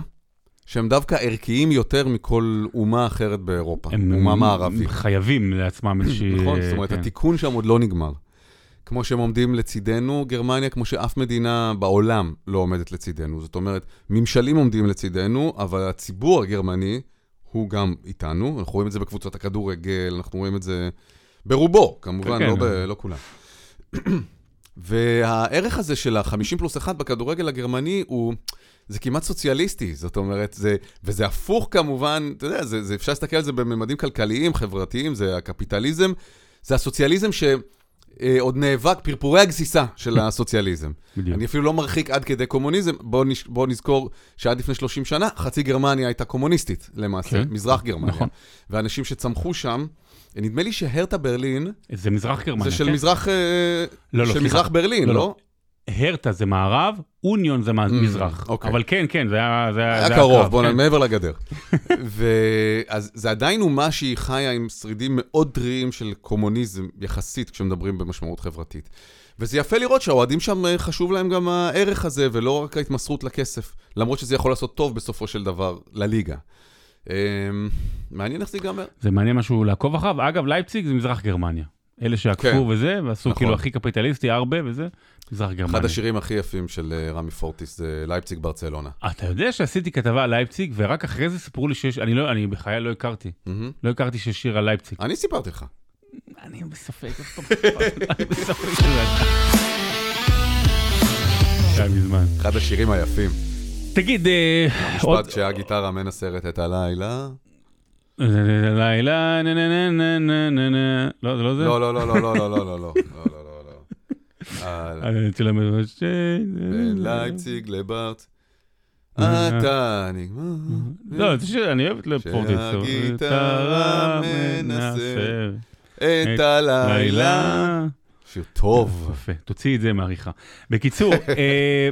שהם דווקא ערכיים יותר מכל אומה אחרת באירופה, הם אומה מערבית. חייבים לעצמם איזושהי... נכון, זאת אומרת, כן. התיקון שם עוד לא נגמר. כמו שהם עומדים לצידנו, גרמניה, כמו שאף מדינה בעולם לא עומדת לצידנו. זאת אומרת, ממשלים עומדים לצידנו, אבל הציבור הגרמני הוא גם איתנו. אנחנו רואים את זה בקבוצות הכדורגל, אנחנו רואים את זה ברובו, כמובן, כן, לא, כן. ב, לא כולם. והערך הזה של ה-50 פלוס 1 בכדורגל הגרמני הוא, זה כמעט סוציאליסטי, זאת אומרת, זה, וזה הפוך כמובן, אתה יודע, זה, זה, אפשר להסתכל על זה בממדים כלכליים, חברתיים, זה הקפיטליזם, זה הסוציאליזם ש... אה, עוד נאבק, פרפורי הגסיסה של הסוציאליזם. בדיוק. אני אפילו לא מרחיק עד כדי קומוניזם, בואו נש... בוא נזכור שעד לפני 30 שנה, חצי גרמניה הייתה קומוניסטית, למעשה, כן. מזרח גרמניה. נכון. ואנשים שצמחו שם, נדמה לי שהרטה ברלין, זה מזרח גרמניה, זה של כן? מזרח, אה, לא, לא, של סליחה. מזרח ברלין, לא, לא? הרטה זה מערב, אוניון זה מזרח. אוקיי. אבל כן, כן, זה היה... זה היה זה קרוב, הקרב, בוא כן. מעבר לגדר. ואז זה עדיין אומה שהיא חיה עם שרידים מאוד טריים של קומוניזם יחסית, כשמדברים במשמעות חברתית. וזה יפה לראות שהאוהדים שם אה, חשוב להם גם הערך הזה, ולא רק ההתמסרות לכסף. למרות שזה יכול לעשות טוב בסופו של דבר לליגה. אה, מעניין איך זה ייגמר. זה מעניין משהו לעקוב אחריו. אגב, לייפציג זה מזרח גרמניה. אלה שעקפו כן. וזה, ועשו נכון. כאילו הכי קפיטליסטי, הרבה וזה, מזרח גרמניה. אחד השירים הכי יפים של אה, רמי פורטיס זה לייפציג ברצלונה. אתה יודע שעשיתי כתבה על לייפציג, ורק אחרי זה סיפרו לי שיש, אני לא, אני בחיי לא הכרתי. מהמם. לא הכרתי שיש שיר על לייפציג. אני סיפרתי לך. אני בספק, אני בספק שזה היה מזמן. אחד השירים היפים. תגיד, אה, עוד משפט שהגיטרה מנסרת את הלילה. לילה, נה נה נה נה נה נה נה, לא, זה לא זה? לא, לא, לא, לא, לא, לא, לא, לא, לא, לא, לא, לא, לא. אה, של המ- בין לייפציג לברט. אתה נגמר. לא, אני אוהב את לפורטיס. שהגיטרה מנסר. את הלילה. לילה. שיר טוב. יפה, תוציא את זה מעריכה. בקיצור, אה,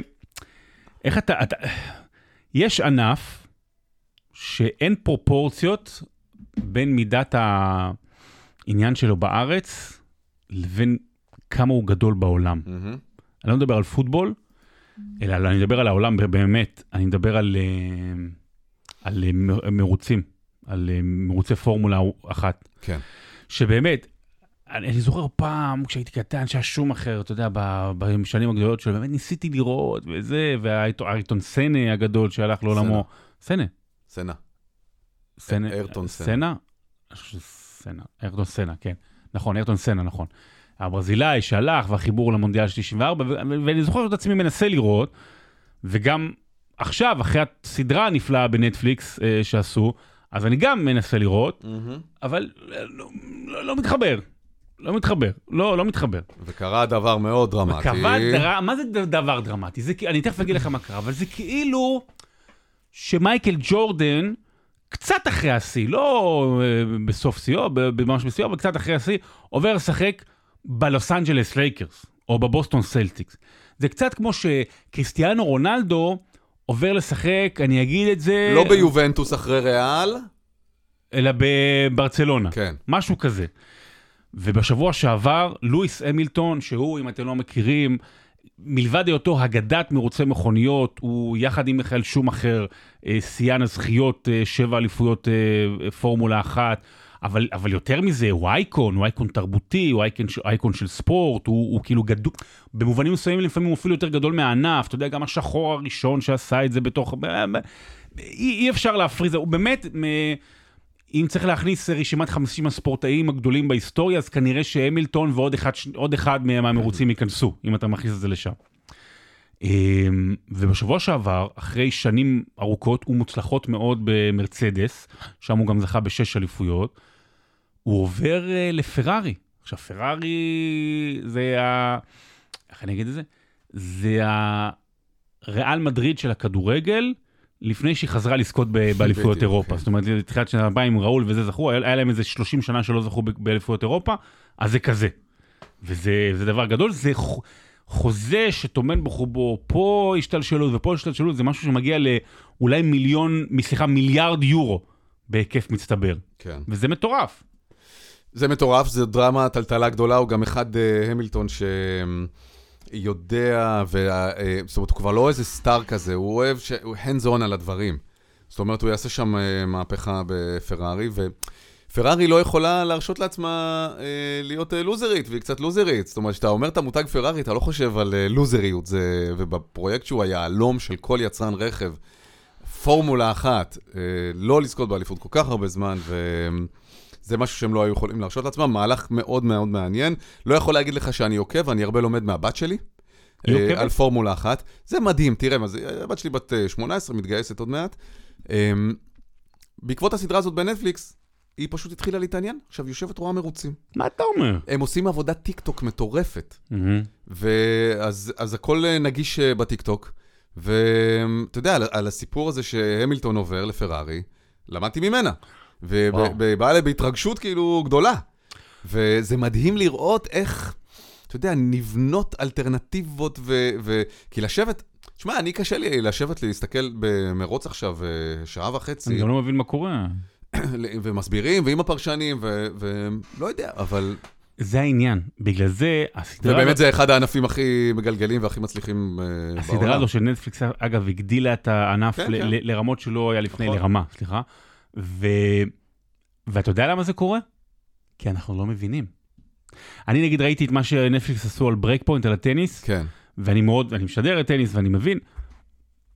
איך אתה, יש ענף שאין פרופורציות בין מידת העניין שלו בארץ לבין כמה הוא גדול בעולם. מהמם. אני לא מדבר על פוטבול, אלא אני מדבר על העולם באמת, אני מדבר על, אה, על אה, מרוצים, על אה, מרוצי פורמולה אחת. כן. שבאמת, אני, אני זוכר פעם כשהייתי קטן שהיה שום אחר, אתה יודע, בשנים הגדולות שלו, באמת ניסיתי לראות וזה, והאייטון סנה הגדול שהלך לעולמו. סנה. סנה. סנה. איירטון סנה. סנה? שזה סנה. כן. נכון, איירטון סנה, נכון. הברזילאי שהלך והחיבור למונדיאל של 94, ו- ו- ואני זוכר את עצמי מנסה לראות, וגם עכשיו, אחרי הסדרה הנפלאה בנטפליקס אה, שעשו, אז אני גם מנסה לראות, מהמם. אבל לא, לא, לא מתחבר. לא מתחבר. לא, לא מתחבר. וקרה דבר מאוד דרמטי. קבע דר... מה זה דבר דרמטי? זה, אני תכף אגיד לך מה קרה, אבל זה כאילו שמייקל ג'ורדן, קצת אחרי השיא, לא אה, בסוף שיאו, ממש בשיאו, אבל קצת אחרי השיא, עובר לשחק בלוס אנג'לס לייקרס, או בבוסטון סלטיקס. זה קצת כמו שקריסטיאנו רונלדו עובר לשחק, אני אגיד את זה... לא ביובנטוס אחרי ריאל. אלא בברצלונה. כן. משהו כזה. ובשבוע שעבר, לואיס המילטון, שהוא, אם אתם לא מכירים, מלבד היותו אגדת מרוצי מכוניות, הוא יחד עם מיכאל שומאחר, אה, שיאן הזכיות, אה, שבע אליפויות אה, פורמולה אחת. אבל, אבל יותר מזה, הוא אייקון, הוא אייקון תרבותי, הוא אייקון, אייקון של ספורט, הוא, הוא כאילו גדול, במובנים מסוימים לפעמים הוא אפילו יותר גדול מהענף, אתה יודע, גם השחור הראשון שעשה את זה בתוך... אי, אי אפשר להפריז, הוא באמת, מ... אם צריך להכניס רשימת 50 הספורטאים הגדולים בהיסטוריה, אז כנראה שהמילטון ועוד אחד, אחד מהמרוצים ייכנסו, אם אתה מכניס את זה לשם. אמ, ובשבוע שעבר, אחרי שנים ארוכות ומוצלחות מאוד במרצדס, שם הוא גם זכה בשש אליפויות, הוא עובר אה, לפרארי. עכשיו, פרארי זה ה... איך אני אגיד את זה? זה הריאל מדריד של הכדורגל, לפני שהיא חזרה לזכות באליפויות אירופה. כן. זאת אומרת, תחילת שנה הבאה עם ראול וזה זכו, היה להם איזה 30 שנה שלא זכו באליפויות אירופה, אז זה כזה. וזה זה דבר גדול, זה חוזה שטומן בחובו פה השתלשלות ופה השתלשלות, זה משהו שמגיע לאולי מיליון, סליחה, מיליארד יורו בהיקף מצטבר. כן. וזה מטורף. זה מטורף, זו דרמה, טלטלה גדולה, הוא גם אחד אה, המילטון שיודע, וה- אה, זאת אומרת, הוא כבר לא איזה סטאר כזה, הוא אוהב, ש... הוא hands on על הדברים. זאת אומרת, הוא יעשה שם אה, מהפכה בפרארי, ופרארי לא יכולה להרשות לעצמה אה, להיות לוזרית, והיא קצת לוזרית. זאת אומרת, כשאתה אומר את המותג פרארי, אתה לא חושב על לוזריות, זה... ובפרויקט שהוא היהלום של כל יצרן רכב, פורמולה אחת, לא לזכות באליפות כל כך הרבה זמן, ו... זה משהו שהם לא היו יכולים להרשות לעצמם, מהלך מאוד מאוד מעניין. לא יכול להגיד לך שאני עוקב, אני הרבה לומד מהבת שלי. אה? על פורמולה אחת. זה מדהים, תראה, מה זה, הבת שלי בת אה, 18, מתגייסת עוד מעט. אמ, בעקבות הסדרה הזאת בנטפליקס, היא פשוט התחילה להתעניין. עכשיו, יושבת רואה מרוצים. מה אתה אומר? הם עושים עבודת טיק טוק מטורפת. ואז אז הכל אה, נגיש אה, בטיקטוק, ואתה יודע, על, על הסיפור הזה שהמילטון עובר לפרארי, למדתי ממנה. ובאה אליי בהתרגשות כאילו גדולה. וזה מדהים לראות איך, אתה יודע, נבנות אלטרנטיבות, ו... ו... כי לשבת, שמע, אני קשה לי לשבת להסתכל במרוץ עכשיו אה, שעה וחצי, אני גם לא מבין מה קורה. ומסבירים, ועם הפרשנים, ו- ולא יודע, אבל זה העניין. בגלל זה, הסדרה... ובאמת זה אחד הענפים הכי מגלגלים והכי מצליחים אה, בעולם. הסדרה הזו של נטפליקס, אגב, הגדילה את הענף כן, כן. לרמות שלא היה לפני, נכון. לרמה, סליחה. ו... ואתה יודע למה זה קורה? כי אנחנו לא מבינים. אני נגיד ראיתי את מה שנטפליקס עשו על Break Point, על הטניס, כן, ואני מאוד, אני משדר את טניס ואני מבין,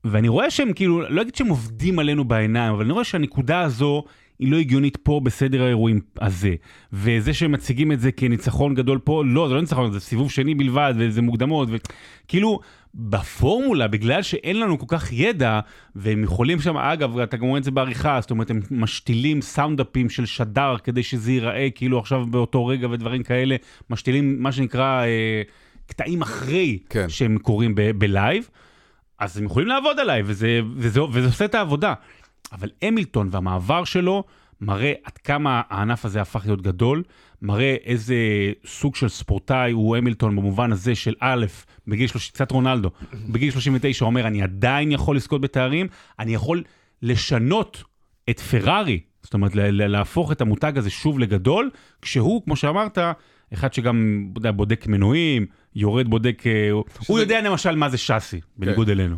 ואני רואה שהם כאילו, לא אגיד שהם עובדים עלינו בעיניים, אבל אני רואה שהנקודה הזו היא לא הגיונית פה בסדר האירועים הזה. וזה שהם מציגים את זה כניצחון גדול פה, לא, זה לא ניצחון, זה סיבוב שני בלבד, וזה מוקדמות, וכאילו, בפורמולה, בגלל שאין לנו כל כך ידע, והם יכולים שם, אגב, אתה גם רואה את זה בעריכה, זאת אומרת, הם משתילים סאונדאפים של שדר כדי שזה ייראה כאילו עכשיו באותו רגע ודברים כאלה, משתילים מה שנקרא אה, קטעים אחרי כן. שהם קורים ב- בלייב, אז הם יכולים לעבוד עליי, וזה, וזה, וזה עושה את העבודה. אבל המילטון והמעבר שלו מראה עד כמה הענף הזה הפך להיות גדול, מראה איזה סוג של ספורטאי הוא המילטון במובן הזה של א', בגיל 30, קצת רונלדו, בגיל 39 אומר, אני עדיין יכול לזכות בתארים, אני יכול לשנות את פרארי, זאת אומרת, להפוך את המותג הזה שוב לגדול, כשהוא, כמו שאמרת, אחד שגם יודע, בודק מנועים, יורד בודק, אה, הוא- הוא יודע למשל מה זה שאסי, בניגוד אלינו.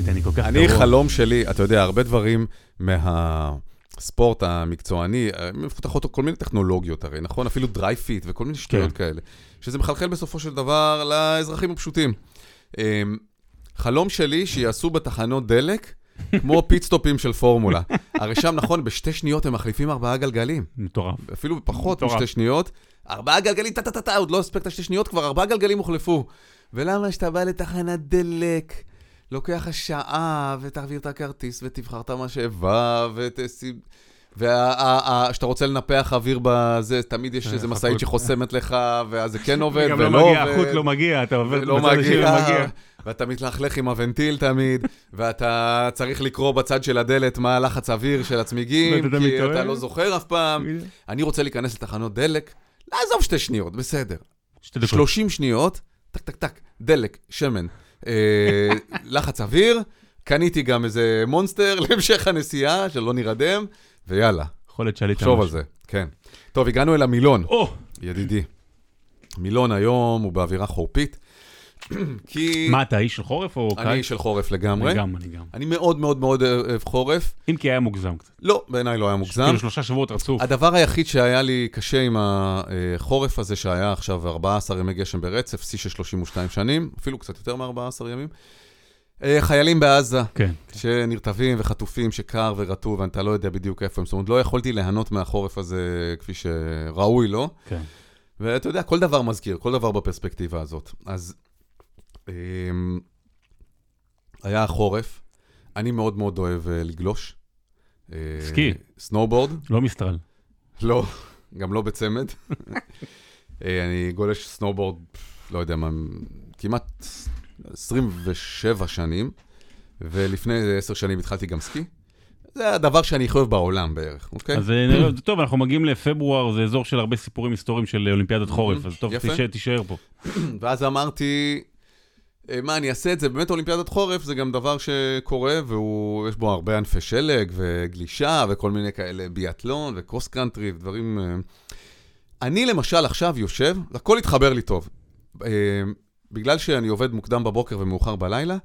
האמת, אני כל כך אני גרוע. חלום שלי, אתה יודע, הרבה דברים מהספורט המקצועני, אה, מפותחות כל מיני טכנולוגיות הרי, נכון? אפילו Dri-Fit וכל מיני שטויות כן. כאלה, שזה מחלחל בסופו של דבר לאזרחים הפשוטים. אה, חלום שלי שיעשו בתחנות דלק כמו פיטסטופים של פורמולה. הרי שם, נכון, בשתי שניות הם מחליפים ארבעה גלגלים. מטורף. אפילו פחות מטורף. משתי שניות. ארבעה גלגלים, טה-טה-טה, עוד לא הספקת שתי שניות, כבר ארבעה גלגלים הוחלפו. ולמה שאתה בא לתחנת דלק, לוקח לך שעה, ותעביר את הכרטיס, ותבחר את המשאבה, ותשים... וכשאתה רוצה לנפח אוויר בזה, תמיד יש אה, איזה. משאית שחוסמת לך, ואז זה כן עובד, גם ולא לא מגיע, עובד. החוט לא מגיע, אתה עובר לא בצד השני, לא מגיע. ואתה מתלכלך עם הוונטיל תמיד, ואתה צריך לקרוא בצד של הדלת מה הלחץ אוויר של הצמיגים, כי. אתה לא זוכר אף פעם. אני רוצה להיכנס לתחנות דלק, לעזוב שתי שניות, בסדר. שתי דקות. 30 שניות, טק טק טק, דלק, שמן, לחץ אוויר, קניתי גם איזה מונסטר להמשך הנסיעה, שלא נירדם, ויאללה, יכול להיות שעלית תחשוב על משהו. זה, כן. טוב, הגענו אל המילון, ידידי. מילון היום הוא באווירה חורפית, כי מה אתה איש של חורף או קיץ? אני איש של חורף לגמרי. אני גם, אני גם. אני מאוד מאוד מאוד אוהב חורף. אם כי היה מוגזם קצת. לא, בעיניי לא היה מוגזם. כאילו שלושה שבועות רצוף. הדבר היחיד שהיה לי קשה עם החורף הזה, שהיה עכשיו 14 ימי גשם ברצף, שיא של 32 שנים, אפילו קצת יותר מ-14 ימים, אה, חיילים בעזה, כן. שנרטבים וחטופים, שקר ורטוב, ואתה לא יודע בדיוק איפה הם. זאת אומרת, לא יכולתי ליהנות מהחורף הזה כפי שראוי לו. כן. ואתה יודע, כל דבר מזכיר, כל דבר בפרספקטיבה הזאת. אז היה החורף, אני מאוד מאוד אוהב אה, לגלוש. אה, סקי. סנובורד, לא מסטרל. לא, גם לא בצמד. אה, אני גולש סנובורד, לא יודע מה, כמעט 27 שנים, ולפני 10 שנים התחלתי גם סקי. זה הדבר שאני הכי אוהב בעולם בערך, אוקיי? אז טוב, אנחנו מגיעים לפברואר, זה אזור של הרבה סיפורים היסטוריים של אולימפיאדת חורף, אז טוב. תישאר- פה. ואז אמרתי, "אה, מה, אני אעשה את זה? באמת אולימפיאדת חורף זה גם דבר שקורה, ויש בו הרבה ענפי שלג, וגלישה, וכל מיני כאלה, ביאטלון, וקרוס קאנטרי, ודברים... אה. אני למשל עכשיו יושב, הכל התחבר לי טוב. אה, בגלל שאני עובד מוקדם בבוקר ומאוחר בלילה,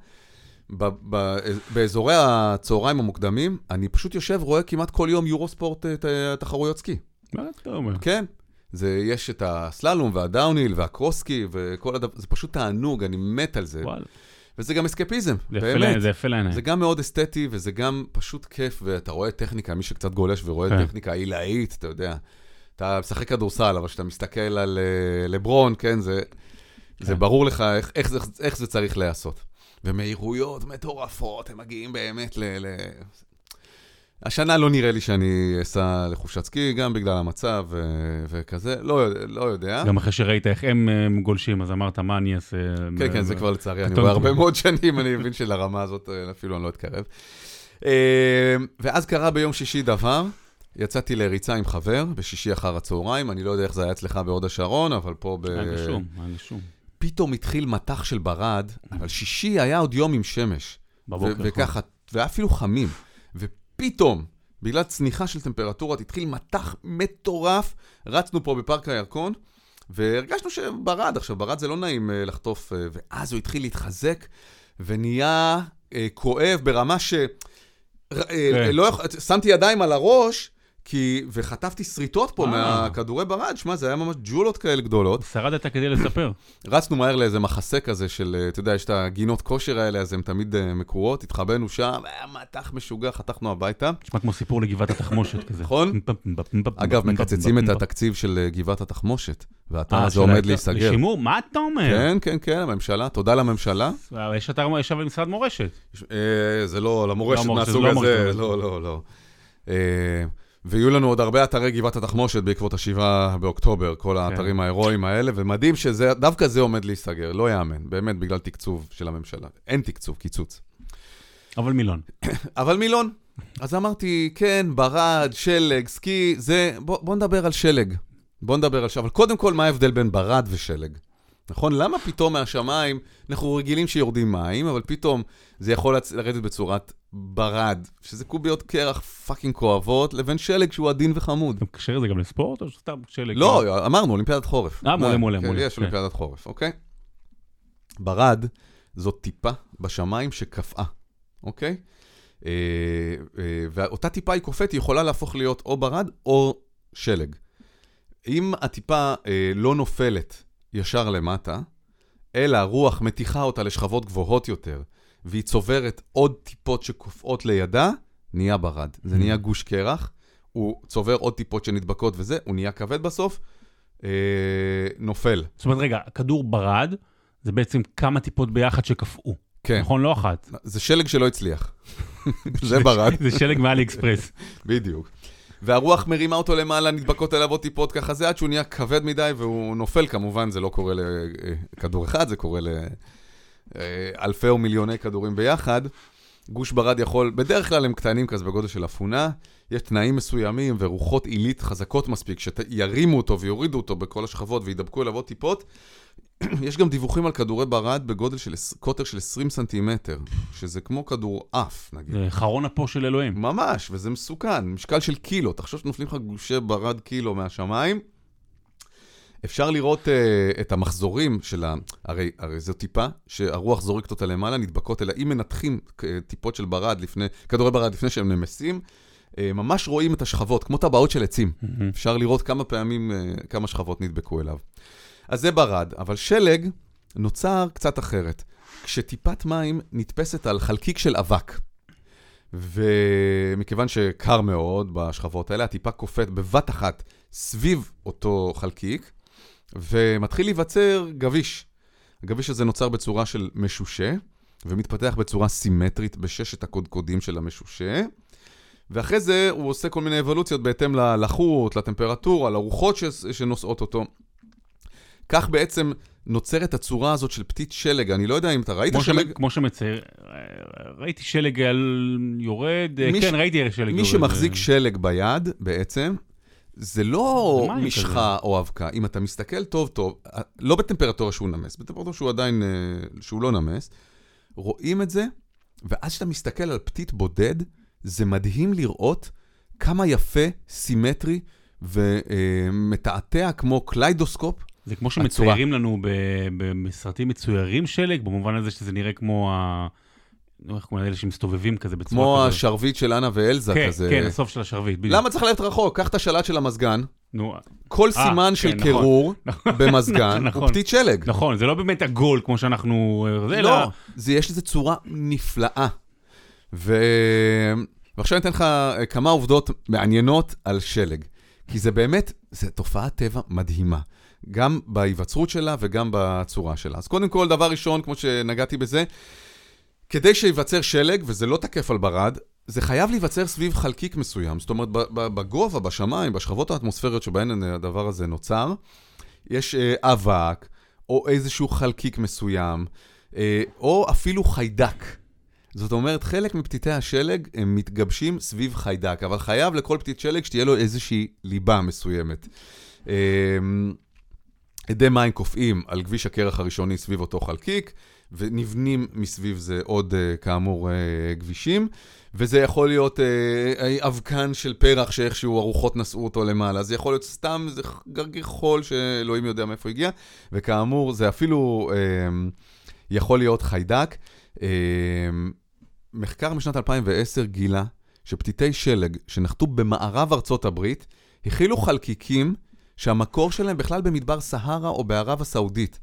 ב- ב- באזורי הצהריים המוקדמים, אני פשוט יושב, רואה כמעט כל יום יורו ספורט אה, תחרויות סקי. מה אתה אומר? כן. זה, יש את הסללום והדאוניל והקרוסקי וכל הדבר, זה פשוט תענוג, אני מת על זה. וואלה. וזה גם אסקפיזם, זה יפה באמת. לעין- זה יפה לעיניים. זה גם מאוד אסתטי, וזה גם פשוט כיף, ואתה רואה טכניקה, מי שקצת גולש ורואה כן. טכניקה עילאית, אתה יודע. אתה משחק כדורסל, אבל כשאתה מסתכל על אה, לברון, כן, זה, זה כן. ברור לך איך, איך, זה, איך זה צריך להיעשות. ומהירויות מטורפות, הם מגיעים באמת ל... ל... השנה לא נראה לי שאני אסע לחופשת סקי, גם בגלל המצב ו- וכזה, לא, יודע- לא יודע. גם אחרי שראית איך הם אה, גולשים, אז אמרת, מה אני אעשה? כן, כן, זה כבר לצערי, אני. רואה הרבה מאוד שנים, אני מבין שלרמה הזאת אה, אפילו אני לא אתקרב. אה, ואז קרה ביום שישי דבר, יצאתי לריצה עם חבר, בשישי אחר הצהריים, אני לא יודע איך זה היה אצלך בהוד השרון, אבל פה ב... היה גשום, היה גשום. פתאום התחיל מטח של ברד, אבל שישי היה עוד יום עם שמש. בבוקר. וככה, והיה אפילו חמים. ופתאום, בגלל צניחה של טמפרטורות, התחיל מטח מטורף. רצנו פה בפארק הירקון, והרגשנו שברד, עכשיו, ברד זה לא נעים אה, לחטוף, אה, ואז הוא התחיל להתחזק, ונהיה אה, כואב ברמה ש... כן. לא. שמתי ידיים על הראש, כי... וחטפתי שריטות פה אה. מהכדורי ברד, שמע, זה היה ממש ג'ולות כאלה גדולות. שרדת כדי לספר. רצנו מהר לאיזה מחסה כזה של, אה, אתה יודע, יש את הגינות כושר האלה, אז הן תמיד אה, מקורות, התחבאנו שם, היה מטח משוגע, חתכנו הביתה. נשמע כמו סיפור לגבעת התחמושת כזה. נכון? אגב, מקצצים את התקציב של גבעת התחמושת, והאתר הזה של עומד להיסגר. לשימור? מה אתה אומר? כן, כן, כן, הממשלה, תודה לממשלה. יש אתר, יש אבל משרד מורשת. זה לא למורשת לא מהסוג לא הזה, מורשת. לא, לא, לא. ויהיו לנו עוד הרבה אתרי גבעת התחמושת בעקבות השבעה באוקטובר, כל האתרים ההירואיים האלה, ומדהים שדווקא זה עומד להיסגר, לא יאמן, באמת, בגלל תקצוב של הממשלה. אין תקצוב, קיצוץ. אבל מילון. אבל מילון. אז אמרתי, כן, ברד, שלג, סקי, זה... בוא, בוא נדבר על שלג. בוא נדבר על שלג. אבל קודם כל, מה ההבדל בין ברד ושלג? נכון? למה פתאום מהשמיים, אנחנו רגילים שיורדים מים, אבל פתאום זה יכול לרדת בצורת ברד, שזה קוביות קרח fucking כואבות, לבין שלג שהוא עדין וחמוד. אתה מקשר את זה גם לספורט או סתם שלג? לא, אמרנו, אולימפיאדת חורף. אה, מעולה, מה? מעולה, כן, מעולה, יש כן. אולימפיאדת חורף, אוקיי? ברד זאת טיפה בשמיים שקפאה, אוקיי? אה, אה, ואותה טיפה היא קופאת, היא יכולה להפוך להיות או ברד או שלג. אם הטיפה אה, לא נופלת ישר למטה, אלא הרוח מתיחה אותה לשכבות גבוהות יותר, והיא צוברת עוד טיפות שקופאות לידה, נהיה ברד. זה Mm. נהיה גוש קרח, הוא צובר עוד טיפות שנדבקות וזה, הוא נהיה כבד בסוף, אה, נופל. זאת אומרת, רגע, הכדור ברד, זה בעצם כמה טיפות ביחד שקפאו. כן, נכון? לא אחת. זה שלג שלא הצליח. זה ברד, זה שלג מאלי אקספרס. בדיוק. והרוח מרימה אותו למעלה, נדבקות אליו עוד טיפות ככה זה, עד שהוא נהיה כבד מדי והוא נופל, כמובן, זה לא קורה לכדור אחד, זה קורה לאלפי או מיליוני כדורים ביחד. גוש ברד יכול, בדרך כלל הם קטנים כזה בגודל של אפונה, יש תנאים מסוימים ורוחות עילית חזקות מספיק, שירימו אותו ויורידו אותו בכל השכבות וידבקו אליו עוד טיפות. יש גם דיווחים על כדורי ברד בגודל של קוטר של 20 סנטימטר, שזה כמו כדור עף, נגיד. זה חרון אפו של אלוהים. ממש, וזה מסוכן, משקל של קילו. תחשוב שנופלים לך גושי ברד קילו מהשמיים. אפשר לראות אה, את המחזורים של ה... הרי, הרי זו טיפה שהרוח זורקת אותה למעלה, נדבקות אליה. אם מנתחים אה, טיפות של ברד לפני, כדורי ברד לפני שהם נמסים, אה, ממש רואים את השכבות, כמו טבעות של עצים. מהמם. אפשר לראות כמה פעמים, אה, כמה שכבות נדבקו אליו. אז זה ברד, אבל שלג נוצר קצת אחרת. כשטיפת מים נתפסת על חלקיק של אבק. ומכיוון שקר מאוד בשכבות האלה, הטיפה קופאת בבת אחת סביב אותו חלקיק, ומתחיל להיווצר גביש. הגביש הזה נוצר בצורה של משושה, ומתפתח בצורה סימטרית בששת הקודקודים של המשושה. ואחרי זה הוא עושה כל מיני אבולוציות בהתאם ללחות, לטמפרטורה, לרוחות ש- שנושאות אותו. כך בעצם נוצרת הצורה הזאת של פתית שלג. אני לא יודע אם אתה ראית כמו שלג... כמו שמצייר, אה, ראיתי שלג על יורד, אה, מי כן, ש- ראיתי שלג יורד. מי שמחזיק אה, שלג ביד, בעצם, זה לא משחה או אבקה. אם אתה מסתכל טוב טוב, לא בטמפרטורה שהוא נמס, בטמפרטורה שהוא עדיין, אה, שהוא לא נמס, רואים את זה, ואז כשאתה מסתכל על פתית בודד, זה מדהים לראות כמה יפה, סימטרי ומתעתע כמו קליידוסקופ. זה כמו שמצוירים לנו בסרטים מצוירים שלג, במובן הזה שזה נראה כמו ה... נו, איך קוראים לאלה שמסתובבים כזה בצורה כמו כזאת. השרביט של אנה ואלזה כן, כזה. כן, הסוף של השרביט, בדיוק. למה צריך ללכת רחוק? קח את השלט של המזגן, נו, כל אה, סימן כן, של נכון. קירור במזגן הוא נכון. פתית שלג. נכון, זה לא באמת עגול כמו שאנחנו... זה, לא, אלא- זה, יש לזה צורה נפלאה. ו... ועכשיו אני אתן לך כמה עובדות מעניינות על שלג. כי זה באמת, זה תופעת טבע מדהימה. גם בהיווצרות שלה וגם בצורה שלה. אז קודם כל, דבר ראשון, כמו שנגעתי בזה, כדי שייווצר שלג, וזה לא תקף על ברד, זה חייב להיווצר סביב חלקיק מסוים. זאת אומרת, בגובה, בשמיים, בשכבות האטמוספריות שבהן הדבר הזה נוצר, יש אה, אבק, או איזשהו חלקיק מסוים, אה, או אפילו חיידק. זאת אומרת, חלק מפתיתי השלג הם מתגבשים סביב חיידק, אבל חייב לכל פתית שלג שתהיה לו איזושהי ליבה מסוימת. אה, אדי מים קופאים על כביש הקרח הראשוני סביב אותו חלקיק, ונבנים מסביב זה עוד, אה, כאמור, אה, כבישים. וזה יכול להיות אה, אבקן של פרח שאיכשהו הרוחות נשאו אותו למעלה. זה יכול להיות סתם איזה גרגיר חול שאלוהים יודע מאיפה הגיע, וכאמור, זה אפילו אה, יכול להיות חיידק. אה, מחקר משנת 2010 גילה שפתיתי שלג שנחתו במערב ארצות הברית, הכילו חלקיקים שהמקור שלהם בכלל במדבר סהרה או בערב הסעודית.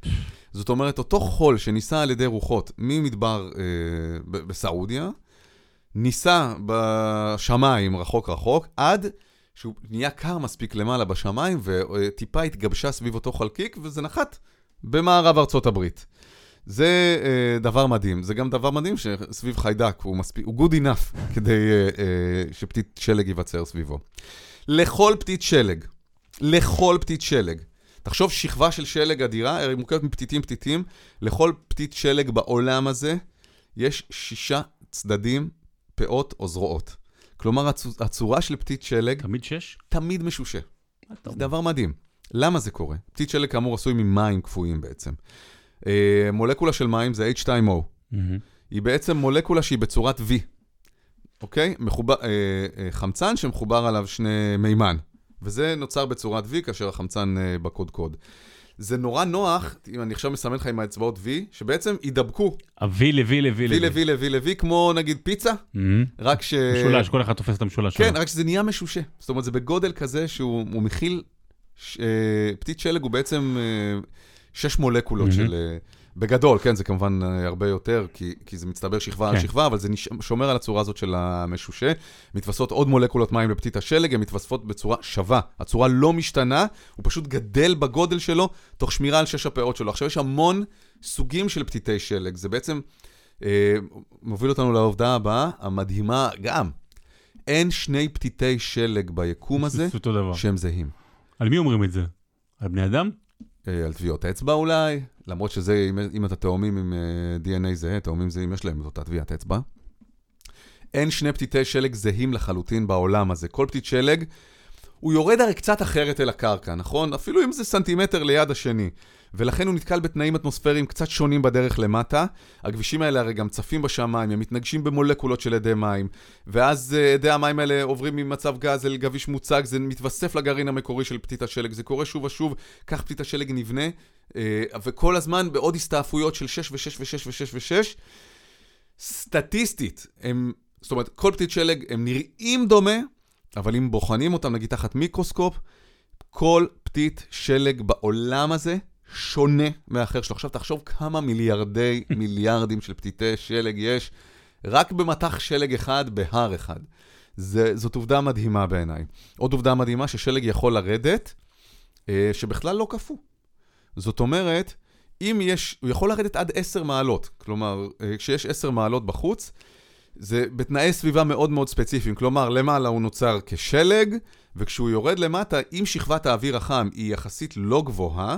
זאת אומרת, אותו חול שניסה על ידי רוחות ממדבר אה, בסעודיה, ניסה בשמיים רחוק רחוק, עד שהוא נהיה קר מספיק למעלה בשמיים, וטיפה התגבשה סביב אותו חלקיק, וזה נחת במערב ארצות הברית. זה אה, דבר מדהים. זה גם דבר מדהים שסביב חיידק הוא מספיק, הוא good enough כדי אה, אה, שפתית שלג ייווצר סביבו. לכל פתית שלג, לכל פתית שלג, תחשוב שכבה של שלג אדירה, היא מורכבת מפתיתים פתיתים, לכל פתית שלג בעולם הזה יש שישה צדדים, פאות או זרועות. כלומר, הצ- הצורה של פתית שלג תמיד שש? תמיד משושה. זה? דבר מדהים. למה זה קורה? פתית שלג כאמור עשוי ממים קפואים בעצם. אה, מולקולה של מים זה H2O. מהמם. היא בעצם מולקולה שהיא בצורת V, אוקיי? מחובר, אה, אה, חמצן שמחובר עליו שני מימן. וזה נוצר בצורת V כאשר החמצן אה, בקודקוד. זה נורא נוח, אם אני עכשיו מסמן לך עם האצבעות V, שבעצם יידבקו אבי לוי לוי V ל-V ל-V ל-V, כמו נגיד פיצה, מהמם. רק ש... משולש, כל אחד תופס את המשולש. כן, רק שזה נהיה משושה. זאת אומרת, זה בגודל כזה שהוא הוא מכיל... אה, פתית שלג הוא בעצם אה, שש מולקולות מהמם. של... בגדול, כן, זה כמובן אה, הרבה יותר, כי, כי זה מצטבר שכבה על כן. שכבה, אבל זה נש... שומר על הצורה הזאת של המשושה. מתווספות עוד מולקולות מים לפתית השלג, הן מתווספות בצורה שווה. הצורה לא משתנה, הוא פשוט גדל בגודל שלו, תוך שמירה על שש הפאות שלו. עכשיו, יש המון סוגים של פתיתי שלג. זה בעצם אה, מוביל אותנו לעובדה הבאה, המדהימה גם. אין שני פתיתי שלג ביקום הזה. שהם זהים. על מי אומרים את זה? על בני אדם? אה, על טביעות אצבע אולי, למרות שזה, אם, אם אתה תאומים עם uh, DNA זהה, תאומים זהים יש להם את אותה טביעת אצבע. אין שני פתיתי שלג זהים לחלוטין בעולם הזה. כל פתית שלג, הוא יורד הרי קצת אחרת אל הקרקע, נכון? אפילו אם זה סנטימטר ליד השני. ולכן הוא נתקל בתנאים אטמוספיריים קצת שונים בדרך למטה. הכבישים האלה הרי גם צפים בשמיים, הם מתנגשים במולקולות של אדי מים, ואז אה, אדי המים האלה עוברים ממצב גז אל גביש מוצק, זה מתווסף לגרעין המקורי של פתית השלג, זה קורה שוב ושוב, כך פתית השלג נבנה, אה, וכל הזמן בעוד הסתעפויות של 6 ו-6 ו-6 ו-6 ו-6. סטטיסטית, הם, זאת אומרת, כל פתית שלג, הם נראים דומה, אבל אם בוחנים אותם, נגיד תחת מיקרוסקופ, כל פתית שלג בעולם הזה שונה מהאחר שלו. עכשיו תחשוב כמה מיליארדי מיליארדים של פתיתי שלג יש רק במטח שלג אחד בהר אחד. זה, זאת עובדה מדהימה בעיניי. עוד עובדה מדהימה ששלג יכול לרדת, אה, שבכלל לא קפוא. זאת אומרת, אם יש, הוא יכול לרדת עד 10 מעלות. כלומר, אה, כשיש 10 מעלות בחוץ, זה בתנאי סביבה מאוד מאוד ספציפיים. כלומר, למעלה הוא נוצר כשלג, וכשהוא יורד למטה, אם שכבת האוויר החם היא יחסית לא גבוהה,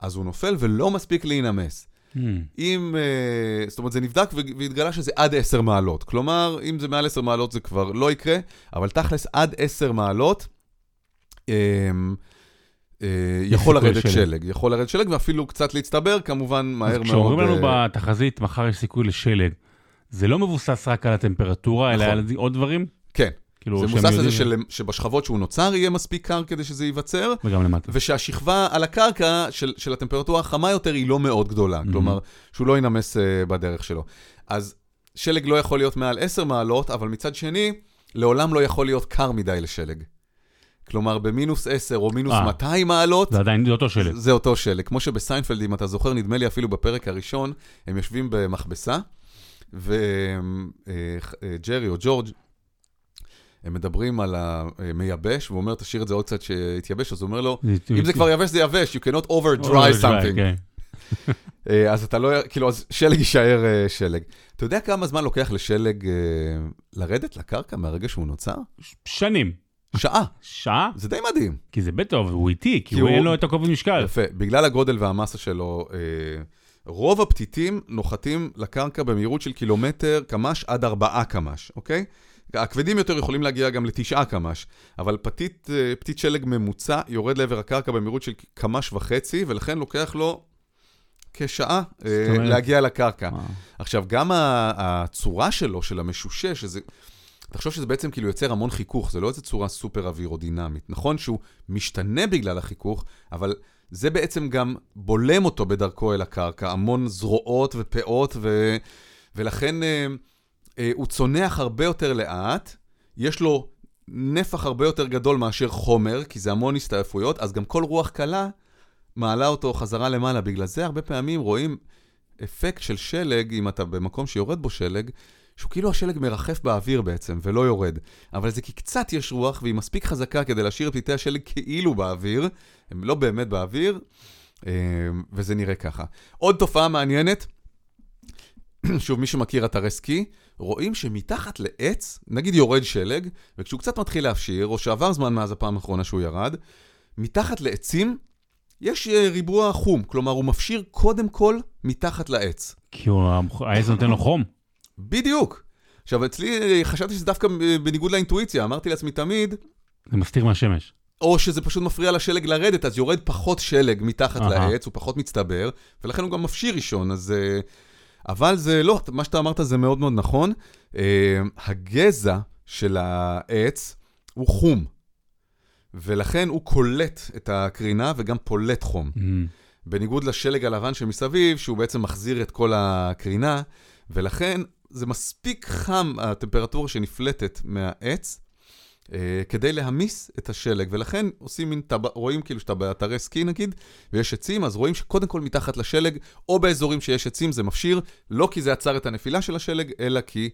אז הוא נופל ולא מספיק להינמס. מהמם. אם, אה, זאת אומרת, זה נבדק והתגלה שזה עד 10 מעלות. כלומר, אם זה מעל 10 מעלות זה כבר לא יקרה, אבל תכלס עד 10 מעלות אה, אה, יכול לרדת שלג. יכול לרדת שלג ואפילו קצת להצטבר, כמובן, מהר מאוד. כשאומרים לנו אה, בתחזית, מחר יש סיכוי לשלג, זה לא מבוסס רק על הטמפרטורה, אלא נכון. על עוד דברים? כן, זה שהם מבוסס על זה שבשכבות שהוא נוצר יהיה מספיק קר כדי שזה ייווצר, וגם למטה. ושהשכבה על הקרקע של, של הטמפרטורה החמה יותר היא לא מאוד גדולה, Mhm. כלומר, שהוא לא ינמס uh, בדרך שלו. אז שלג לא יכול להיות מעל 10 מעלות, אבל מצד שני, לעולם לא יכול להיות קר מדי לשלג. כלומר, במינוס 10 או מינוס אה. 200 מעלות, זה עדיין זה אותו שלג. זה אותו שלג. כמו שבסיינפלד, אם אתה זוכר, נדמה לי אפילו בפרק הראשון, הם יושבים במכבסה, וג'רי או ג'ורג', הם מדברים על המייבש, והוא אומר, תשאיר את זה עוד קצת שיתייבש, אז הוא אומר לו, אם זה כבר יבש, זה יבש, you cannot over dry something. כן. אה, אז אתה לא, כאילו, אז שלג יישאר אה, שלג. אתה יודע כמה זמן לוקח לשלג אה, לרדת לקרקע מהרגע שהוא נוצר? שנים. שעה. שעה? זה די מדהים. כי זה בטח, הוא איטי, כי הוא אין לו את הכובד משקל. יפה. בגלל הגודל והמסה שלו, רוב הפתיתים נוחתים לקרקע במהירות של קילומטר קמ"ש עד ארבעה קמ"ש, אוקיי? הכבדים יותר יכולים להגיע גם לתשעה קמ"ש, אבל פתית, אה, פתית שלג ממוצע יורד לעבר הקרקע במהירות של קמ"ש וחצי, ולכן לוקח לו כשעה אה, להגיע לקרקע. אה. עכשיו, גם הצורה שלו, של המשושש, שזה... תחשוב שזה בעצם כאילו יוצר המון חיכוך, זה לא איזה צורה סופר אווירודינמית. נכון שהוא משתנה בגלל החיכוך, אבל זה בעצם גם בולם אותו בדרכו אל הקרקע, המון זרועות ופאות, ו... ולכן אה, הוא צונח הרבה יותר לאט, יש לו נפח הרבה יותר גדול מאשר חומר, כי זה המון הסתעפויות, אז גם כל רוח קלה מעלה אותו חזרה למעלה. בגלל זה הרבה פעמים רואים אפקט של שלג, אם אתה במקום שיורד בו שלג, שהוא כאילו השלג מרחף באוויר בעצם, ולא יורד. אבל זה כי קצת יש רוח, והיא מספיק חזקה כדי להשאיר את פליטי השלג כאילו באוויר, הם לא באמת באוויר, אה, וזה נראה ככה. עוד תופעה מעניינת, שוב, מי שמכיר אתרי סקי, רואים שמתחת לעץ, נגיד יורד שלג, וכשהוא קצת מתחיל להפשיר, או שעבר זמן מאז הפעם האחרונה שהוא ירד, מתחת לעצים יש אה, ריבוע חום, כלומר הוא מפשיר קודם כל מתחת לעץ. כי העץ נותן לו חום. בדיוק. עכשיו, אצלי אה, חשבתי שזה דווקא אה, בניגוד לאינטואיציה, אמרתי לעצמי תמיד, זה מסתיר מהשמש. או שזה פשוט מפריע לשלג לרדת, אז יורד פחות שלג מתחת אהה. לעץ, הוא פחות מצטבר, ולכן הוא גם מפשיר ראשון, אז... אה, אבל זה לא, מה שאתה אמרת זה מאוד מאוד נכון. אה, הגזע של העץ הוא חום, ולכן הוא קולט את הקרינה וגם פולט חום. Mm. בניגוד לשלג הלבן שמסביב, שהוא בעצם מחזיר את כל הקרינה, ולכן זה מספיק חם, הטמפרטורה שנפלטת מהעץ, כדי להמיס את השלג, ולכן עושים מין, טב... רואים כאילו שאתה באתרי סקי נגיד, ויש עצים, אז רואים שקודם כל מתחת לשלג, או באזורים שיש עצים זה מפשיר, לא כי זה עצר את הנפילה של השלג, אלא כי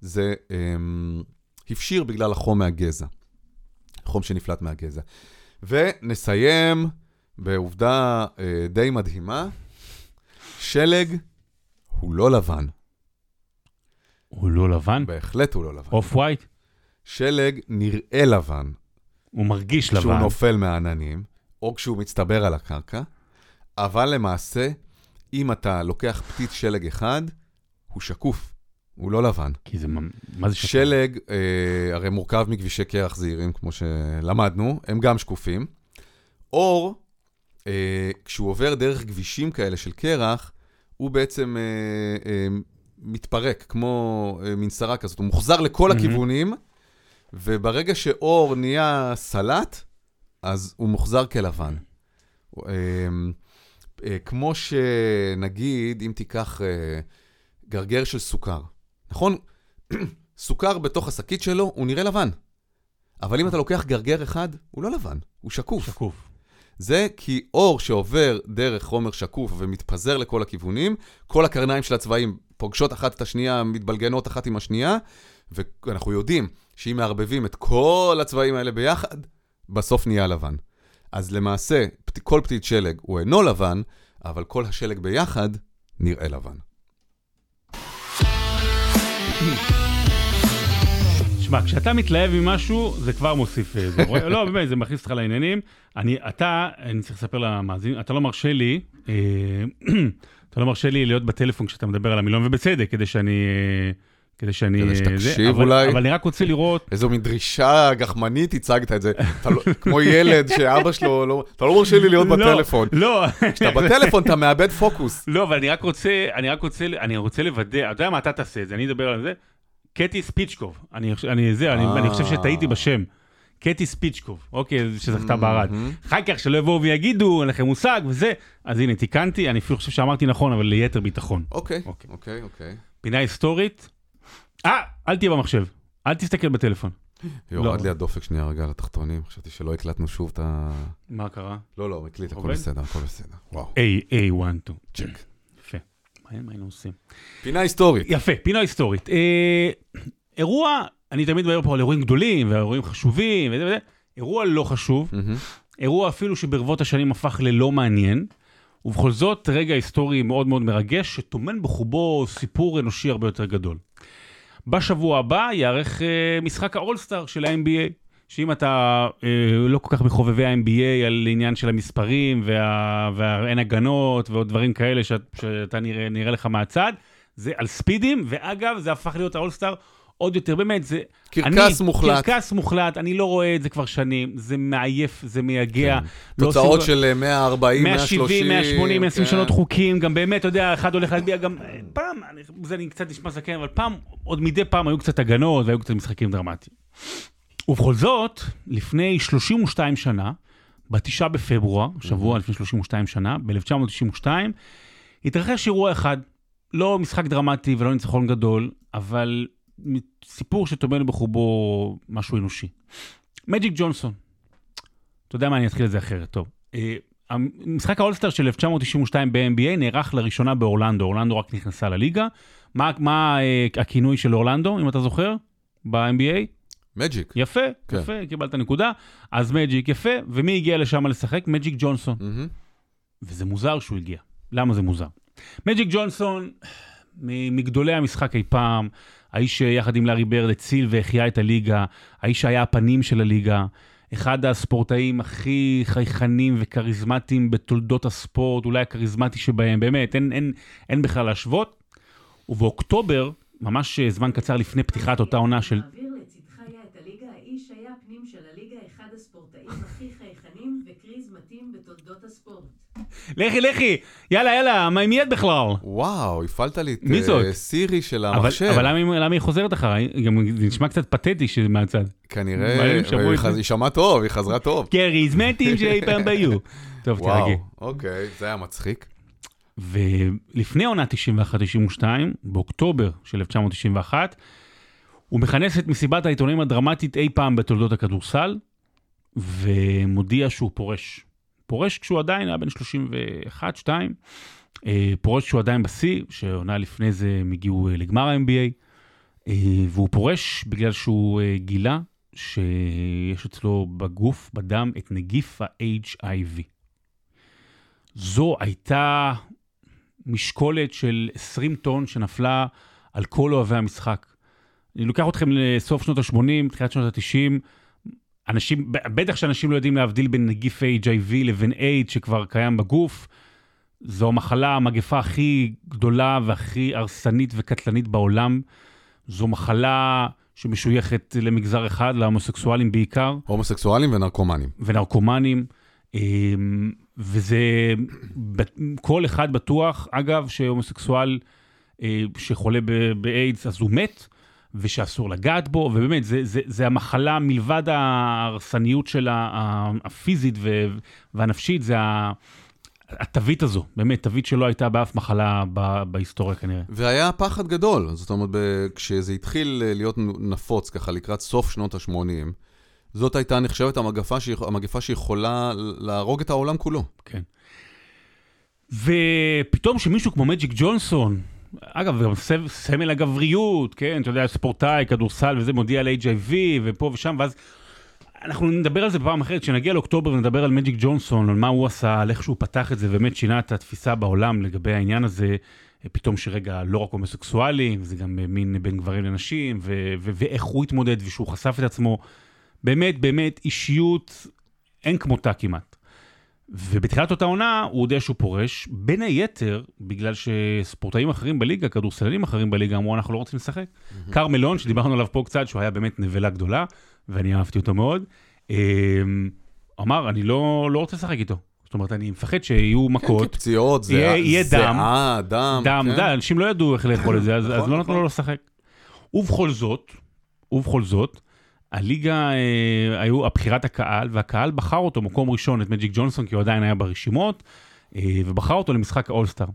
זה אה, הפשיר בגלל החום מהגזע, חום שנפלט מהגזע. ונסיים בעובדה אה, די מדהימה, שלג הוא לא לבן, הוא לא לבן? בהחלט הוא לא לבן. אוף ווייט? שלג נראה לבן הוא מרגיש כשהוא לבן. נופל מהעננים, או כשהוא מצטבר על הקרקע, אבל למעשה, אם אתה לוקח פתית שלג אחד, הוא שקוף, הוא לא לבן. כי זה, מה- זה שקוף? שלג אה, הרי מורכב מכבישי קרח זעירים, כמו שלמדנו, הם גם שקופים. אור, אה, כשהוא עובר דרך כבישים כאלה של קרח, הוא בעצם אה, אה, מתפרק, כמו אה, מנסרה כזאת, הוא מוחזר לכל מהמם. הכיוונים, וברגע שאור נהיה סלט, אז הוא מוחזר כלבן. אה, אה, כמו שנגיד, אם תיקח אה, גרגר של סוכר, נכון? סוכר בתוך השקית שלו, הוא נראה לבן. אבל אם אתה לוקח גרגר אחד, הוא לא לבן, הוא שקוף. שקוף. זה כי אור שעובר דרך חומר שקוף ומתפזר לכל הכיוונים, כל הקרניים של הצבעים פוגשות אחת את השנייה, מתבלגנות אחת עם השנייה, ואנחנו יודעים שאם מערבבים את כל הצבעים האלה ביחד, בסוף נהיה לבן. אז למעשה, כל פתית שלג הוא אינו לבן, אבל כל השלג ביחד נראה לבן. שמע, כשאתה מתלהב ממשהו, זה כבר מוסיף... אה, זה, רואה- לא, באמת, זה מכניס אותך לעניינים. אני, אתה, אני צריך לספר למאזינים, אתה לא מרשה לי, אה, אתה לא מרשה לי להיות בטלפון כשאתה מדבר על המילון, ובצדק, כדי שאני... אה, כדי שאני... כדי אה, שתקשיב אבל, אולי. אבל אני רק רוצה לראות... איזו מין דרישה גחמנית הצגת את זה, לא, כמו ילד שאבא שלו, לא, אתה לא מרשה לי להיות בטלפון. לא, כשאתה בטלפון אתה מאבד פוקוס. לא, אבל אני רק רוצה, אני רק רוצה, אני רוצה לוודא, אתה יודע מה אתה תעשה את זה, אני אדבר על זה. קטי ספיצ'קוב, אני, אני, זה, אני, אה. אני חושב שטעיתי בשם. קטי ספיצ'קוב, אוקיי, שזכתה בערד. מהמם. אחר כך שלא יבואו ויגידו, אין לכם מושג וזה, אז הנה, תיקנתי, אני אפילו חושב שאמרתי נכון, אבל ליתר ביטחון. אוקיי, אוקיי. אוקיי, אוקיי. פינה היסטורית. אה, אל תהיה במחשב, אל תסתכל בטלפון. יורד לי הדופק שנייה רגע לתחתונים, חשבתי שלא הקלטנו שוב את ה... מה קרה? לא, לא, הקליט, הכל? בסדר, הכל בסדר. וואו. A, A, 1, 2. צ'ק. יפה. מה היינו עושים? פינה היסטורית. יפה, פינה היסטורית. אה, אירוע, אני תמיד מדבר פה על אירועים גדולים ואירועים חשובים וזה וזה, אירוע לא חשוב. אירוע אפילו שברבות השנים הפך ללא מעניין, ובכל זאת רגע היסטורי מאוד מאוד מרגש, שטומן בחובו סיפור אנושי הרבה יותר גדול. בשבוע הבא ייערך אה, משחק האולסטאר של ה-NBA, שאם אתה אה, לא כל כך מחובבי ה-NBA על עניין של המספרים וה- והאין הגנות ועוד דברים כאלה שאת, שאתה נראה, נראה לך מהצד, זה על ספידים, ואגב, זה הפך להיות האולסטאר עוד יותר, באמת, זה... קרקס אני, מוחלט. קרקס מוחלט, אני לא רואה את זה כבר שנים, זה מעייף, זה מייגע. לא תוצאות עושים- של אה, 140, 170, 130. 180, מנסים כן. לשנות חוקים, גם באמת, אתה יודע, אחד הולך להטביע גם, פעם, אני- זה אני קצת נשמע זקן, אבל פעם, עוד מדי פעם היו קצת הגנות והיו קצת משחקים דרמטיים. ובכל זאת, לפני 32 שנה, בתשעה בפברואר, שבוע לפני 32 שנה, ב-1992, התרחש אירוע אחד, לא משחק דרמטי ולא ניצחון גדול, אבל סיפור שטומן בחובו משהו אנושי. מג'יק ג'ונסון. אתה יודע מה, אני אתחיל את זה אחרת, טוב. אה, משחק האולסטאר של 1992 ב-NBA נערך לראשונה באורלנדו, אורלנדו רק נכנסה לליגה. מה, מה אה, הכינוי של אורלנדו, אם אתה זוכר? ב-NBA? מג'יק. יפה, כן. יפה, קיבלת נקודה. אז מג'יק יפה, ומי הגיע לשם לשחק? מג'יק ג'ונסון. מהמם. וזה מוזר שהוא הגיע. למה זה מוזר? מג'יק ג'ונסון, מגדולי המשחק אי פעם, האיש שיחד עם לארי ברד הציל והחיה את הליגה, האיש שהיה הפנים של הליגה, אחד הספורטאים הכי חייכנים וכריזמטיים בתולדות הספורט, אולי הכריזמטי שבהם, באמת, אין, אין, אין בכלל להשוות. ובאוקטובר, ממש אה, זמן קצר לפני פתיחת אותה עונה של... האיש היה הפנים של הליגה, אחד הספורטאים הכי חייכנים וכריזמטיים בתולדות הספורט. לכי, לכי, יאללה, יאללה, מה מי את בכלל? וואו, הפעלת לי את מי אה, זאת? סירי של אבל, המחשב. אבל למה, היא- למה היא חוזרת אחריי? גם זה נשמע קצת פתטי שזה מהצד. כנראה, מעניין, שמעו היא את זה. חז- היא שמעה טוב, היא חזרה טוב. כריזמטים שאי פעם ביו. טוב, תירגעי. וואו, אוקיי, זה היה מצחיק. ולפני עונה 91-92, באוקטובר של 1991, הוא מכנס את מסיבת העיתונאים הדרמטית אי פעם בתולדות הכדורסל, ומודיע שהוא פורש. פורש כשהוא עדיין היה בן 31-2, אה, פורש כשהוא עדיין בשיא, שעונה לפני זה הם הגיעו אה, לגמר ה-NBA, אה, והוא פורש בגלל שהוא גילה שיש אצלו בגוף, בדם, את נגיף ה-HIV. זו הייתה משקולת של 20 טון שנפלה על כל אוהבי המשחק. אני לוקח אתכם לסוף שנות ה-80, תחילת שנות ה-90. אנשים, בטח שאנשים לא יודעים להבדיל בין נגיף HIV לבין אייד שכבר קיים בגוף. זו המחלה, המגפה הכי גדולה והכי הרסנית וקטלנית בעולם. זו מחלה שמשויכת למגזר אחד, להומוסקסואלים בעיקר. הומוסקסואלים ונרקומנים. ונרקומנים, אמ, וזה, כל אחד בטוח, אגב, שהומוסקסואל אה, שחולה באיידס אז הוא מת, ושאסור לגעת בו, ובאמת, זה, זה, זה המחלה מלבד ההרסניות שלה, הפיזית ו- והנפשית, זה ה- התווית הזו, באמת, תווית שלא הייתה באף מחלה ב- בהיסטוריה כנראה. והיה פחד גדול, זאת אומרת, ב- כשזה התחיל להיות נפוץ ככה לקראת סוף שנות ה-80, זאת הייתה נחשבת המגפה, שיכ- המגפה שיכולה להרוג את העולם כולו. כן. ופתאום שמישהו כמו מג'יק ג'ונסון, אגב, גם סמל הגבריות, כן, אתה יודע, ספורטאי, כדורסל וזה, מודיע על HIV ופה ושם, ואז אנחנו נדבר על זה בפעם אחרת, כשנגיע לאוקטובר ונדבר על מג'יק ג'ונסון, על מה הוא עשה, על איך שהוא פתח את זה, באמת שינה את התפיסה בעולם לגבי העניין הזה, פתאום שרגע לא רק הומוסקסואלים, זה גם מין בין גברים לנשים, ו- ו- ואיך הוא התמודד ושהוא חשף את עצמו. באמת, באמת, אישיות אין כמותה כמעט. ובתחילת אותה עונה הוא הודיע שהוא פורש, בין היתר בגלל שספורטאים אחרים בליגה, כדורסלנים אחרים בליגה אמרו אנחנו לא רוצים לשחק. קרמלון, שדיברנו עליו פה קצת, שהוא היה באמת נבלה גדולה, ואני אהבתי אותו מאוד, אמ, אמר אני לא, לא רוצה לשחק איתו. זאת אומרת, אני מפחד שיהיו כן, מכות, כי פציעות, זיעה, יהיה- יהיה דם. זיעה, דם. דם, כן. דם, אנשים לא ידעו איך לאכול את זה, אז, נכון, אז לא נתנו נכון. לו לשחק. ובכל זאת, ובכל זאת, הליגה, אה, היו הבחירת הקהל, והקהל בחר אותו מקום ראשון, את מג'יק ג'ונסון, כי הוא עדיין היה ברשימות, אה, ובחר אותו למשחק האולסטאר.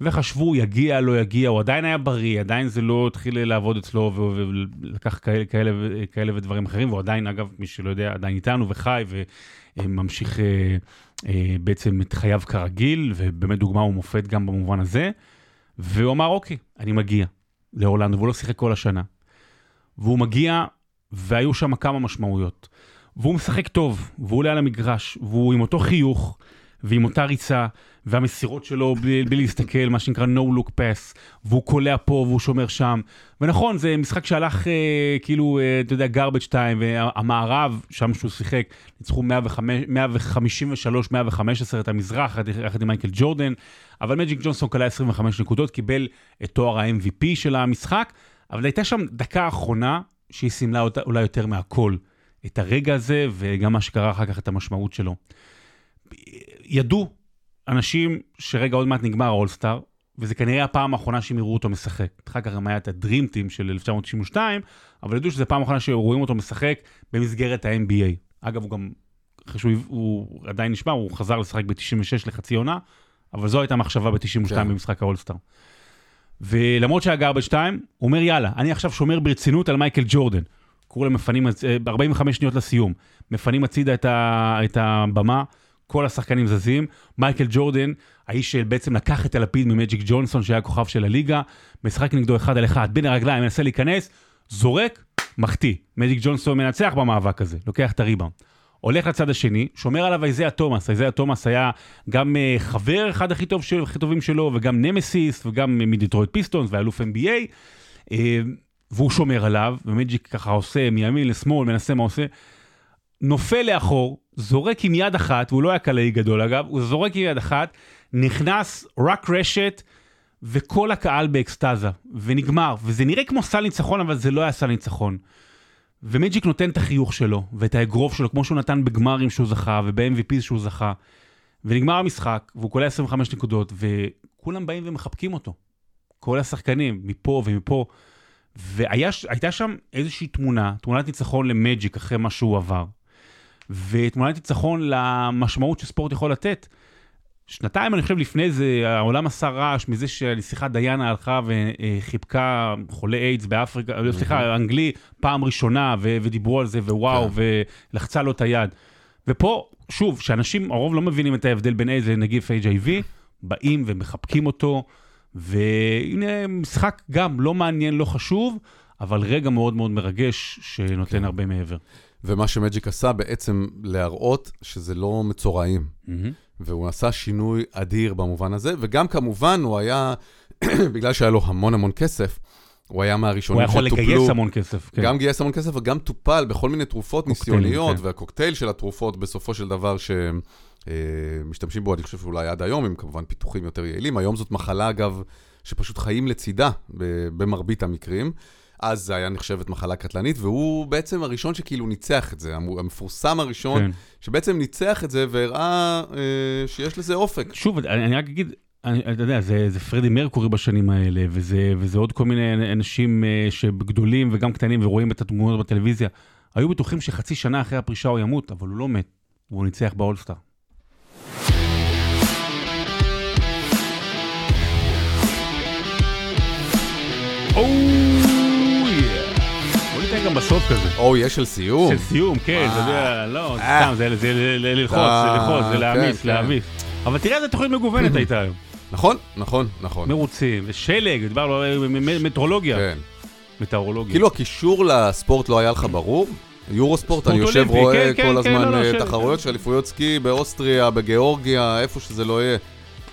וחשבו, יגיע, לא יגיע, הוא עדיין היה בריא, עדיין זה לא התחיל לעבוד אצלו ולקח כאלה, כאלה, כאלה ודברים אחרים, והוא עדיין, אגב, מי שלא יודע, עדיין איתנו וחי וממשיך אה, בעצם את חייו כרגיל, ובאמת דוגמה ומופת גם במובן הזה. והוא אמר, אוקיי, אני מגיע לאורלנדו, והוא לא שיחק כל השנה. והוא מגיע, והיו שם כמה משמעויות. והוא משחק טוב, והוא עולה על המגרש, והוא עם אותו חיוך, ועם אותה ריצה, והמסירות שלו בלי, בלי להסתכל, מה שנקרא no look pass, והוא קולע פה והוא שומר שם. ונכון, זה משחק שהלך אה, כאילו, אה, אתה יודע, garbage time, והמערב, שם שהוא שיחק, ניצחו 153-115 את המזרח, יחד עם מייקל ג'ורדן, אבל מג'יק ג'ונסון קלע 25 נקודות, קיבל את תואר ה-MVP של המשחק, אבל הייתה שם דקה אחרונה שהיא סימלה אותה אולי יותר מהכל. את הרגע הזה, וגם מה שקרה אחר כך, את המשמעות שלו. ידעו אנשים שרגע עוד מעט נגמר האולסטאר, וזה כנראה הפעם האחרונה שהם יראו אותו משחק. אחר כך גם היה את הדרים טים של 1992, אבל ידעו שזו פעם אחרונה שרואים אותו משחק במסגרת ה-NBA. אגב, הוא גם, אחרי שהוא הוא עדיין נשמע, הוא חזר לשחק ב-96 לחצי עונה, אבל זו הייתה מחשבה ב-92 כן. במשחק האולסטאר. ולמרות שהיה גרבג' 2, הוא אומר, יאללה, אני עכשיו שומר ברצינות על מייקל ג'ורדן. קראו להם מפנים, 45 אה, שניות לסיום. מפנים הצידה את, ה, את הבמה, כל השחקנים זזים. מייקל ג'ורדן, האיש שבעצם לקח את הלפיד ממג'יק ג'ונסון, שהיה כוכב של הליגה, משחק נגדו אחד על אחד, בין הרגליים, מנסה להיכנס, זורק, מחטיא. מג'יק ג'ונסון מנצח במאבק הזה, לוקח את הריבאונד. הולך לצד השני, שומר עליו איזיה תומאס. איזיה תומאס היה גם אה, חבר אחד הכי, טוב של, הכי טובים שלו, וגם נמסיס, וגם אה, מדיטרויט פיסטונס, ואלוף NBA. אה, והוא שומר עליו, ומג'יק ככה עושה מימין לשמאל, מנסה מה עושה, נופל לאחור, זורק עם יד אחת, והוא לא היה קלעי גדול אגב, הוא זורק עם יד אחת, נכנס רק רשת, וכל הקהל באקסטזה, ונגמר, וזה נראה כמו סל ניצחון, אבל זה לא היה סל ניצחון. ומג'יק נותן את החיוך שלו, ואת האגרוף שלו, כמו שהוא נתן בגמרים שהוא זכה, וב-MVP שהוא זכה. ונגמר המשחק, והוא קולע 25 נקודות, וכולם באים ומחבקים אותו. כל השחקנים, מפה ומפה. והייתה שם איזושהי תמונה, תמונת ניצחון למג'יק אחרי מה שהוא עבר, ותמונת ניצחון למשמעות שספורט יכול לתת. שנתיים, אני חושב, לפני זה, העולם עשה רעש מזה שלשיחה דיינה הלכה וחיבקה חולה איידס באפריקה, mm-hmm. סליחה, אנגלי, פעם ראשונה, ו- ודיברו על זה, ווואו, כן. ולחצה לו את היד. ופה, שוב, שאנשים, הרוב לא מבינים את ההבדל בין איידס לנגיף HIV, באים ומחבקים אותו, והנה משחק גם לא מעניין, לא חשוב, אבל רגע מאוד מאוד מרגש שנותן כן. הרבה מעבר. ומה שמג'יק עשה בעצם להראות שזה לא מצורעים. Mm-hmm. והוא עשה שינוי אדיר במובן הזה, וגם כמובן הוא היה, בגלל שהיה לו המון המון כסף, הוא היה מהראשונים שטופלו. הוא יכול לגייס המון כסף, כן. גם גייס המון כסף וגם טופל בכל מיני תרופות ניסיוניות, כן. והקוקטייל של התרופות בסופו של דבר שהם אה, בו, אני חושב שאולי עד היום, עם כמובן פיתוחים יותר יעילים. היום זאת מחלה, אגב, שפשוט חיים לצידה במרבית המקרים. אז זה היה נחשבת מחלה קטלנית, והוא בעצם הראשון שכאילו ניצח את זה, המפורסם הראשון, כן. שבעצם ניצח את זה והראה אה, שיש לזה אופק. שוב, אני, אני רק אגיד, אני, אתה יודע, זה, זה פרדי מרקורי בשנים האלה, וזה, וזה עוד כל מיני אנשים אה, שגדולים וגם קטנים ורואים את התמונות בטלוויזיה. היו בטוחים שחצי שנה אחרי הפרישה הוא ימות, אבל הוא לא מת, והוא ניצח באולסטאר. גם בסוף כזה. או, יש של סיום. של סיום, כן, אתה יודע, לא, אה. סתם, זה ללחוץ, זה ללחוץ, זה להעמיס, כן, כן. להעמיס. אבל תראה איזה תוכנית מגוונת הייתה היום. נכון, נכון, נכון. מרוצים, ושלג, דיברנו על מטרולוגיה. כן. מטאורולוגיה. כאילו הקישור לספורט לא היה לך ברור? יורו ספורט, אני יושב רואה כל הזמן לא, לא, תחרויות של אליפויות סקי באוסטריה, בגיאורגיה, איפה שזה לא יהיה.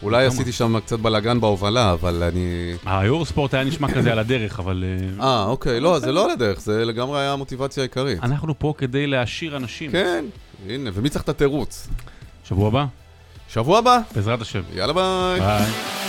אולי עשיתי שם קצת בלאגן בהובלה, אבל אני... היורוספורט היה נשמע כזה על הדרך, אבל... אה, אה, אוקיי, לא, זה לא על הדרך, זה לגמרי היה המוטיבציה העיקרית. אנחנו פה כדי להעשיר אנשים. כן, הנה, ומי צריך את התירוץ? שבוע הבא? שבוע הבא. בעזרת השם. יאללה ביי. ביי.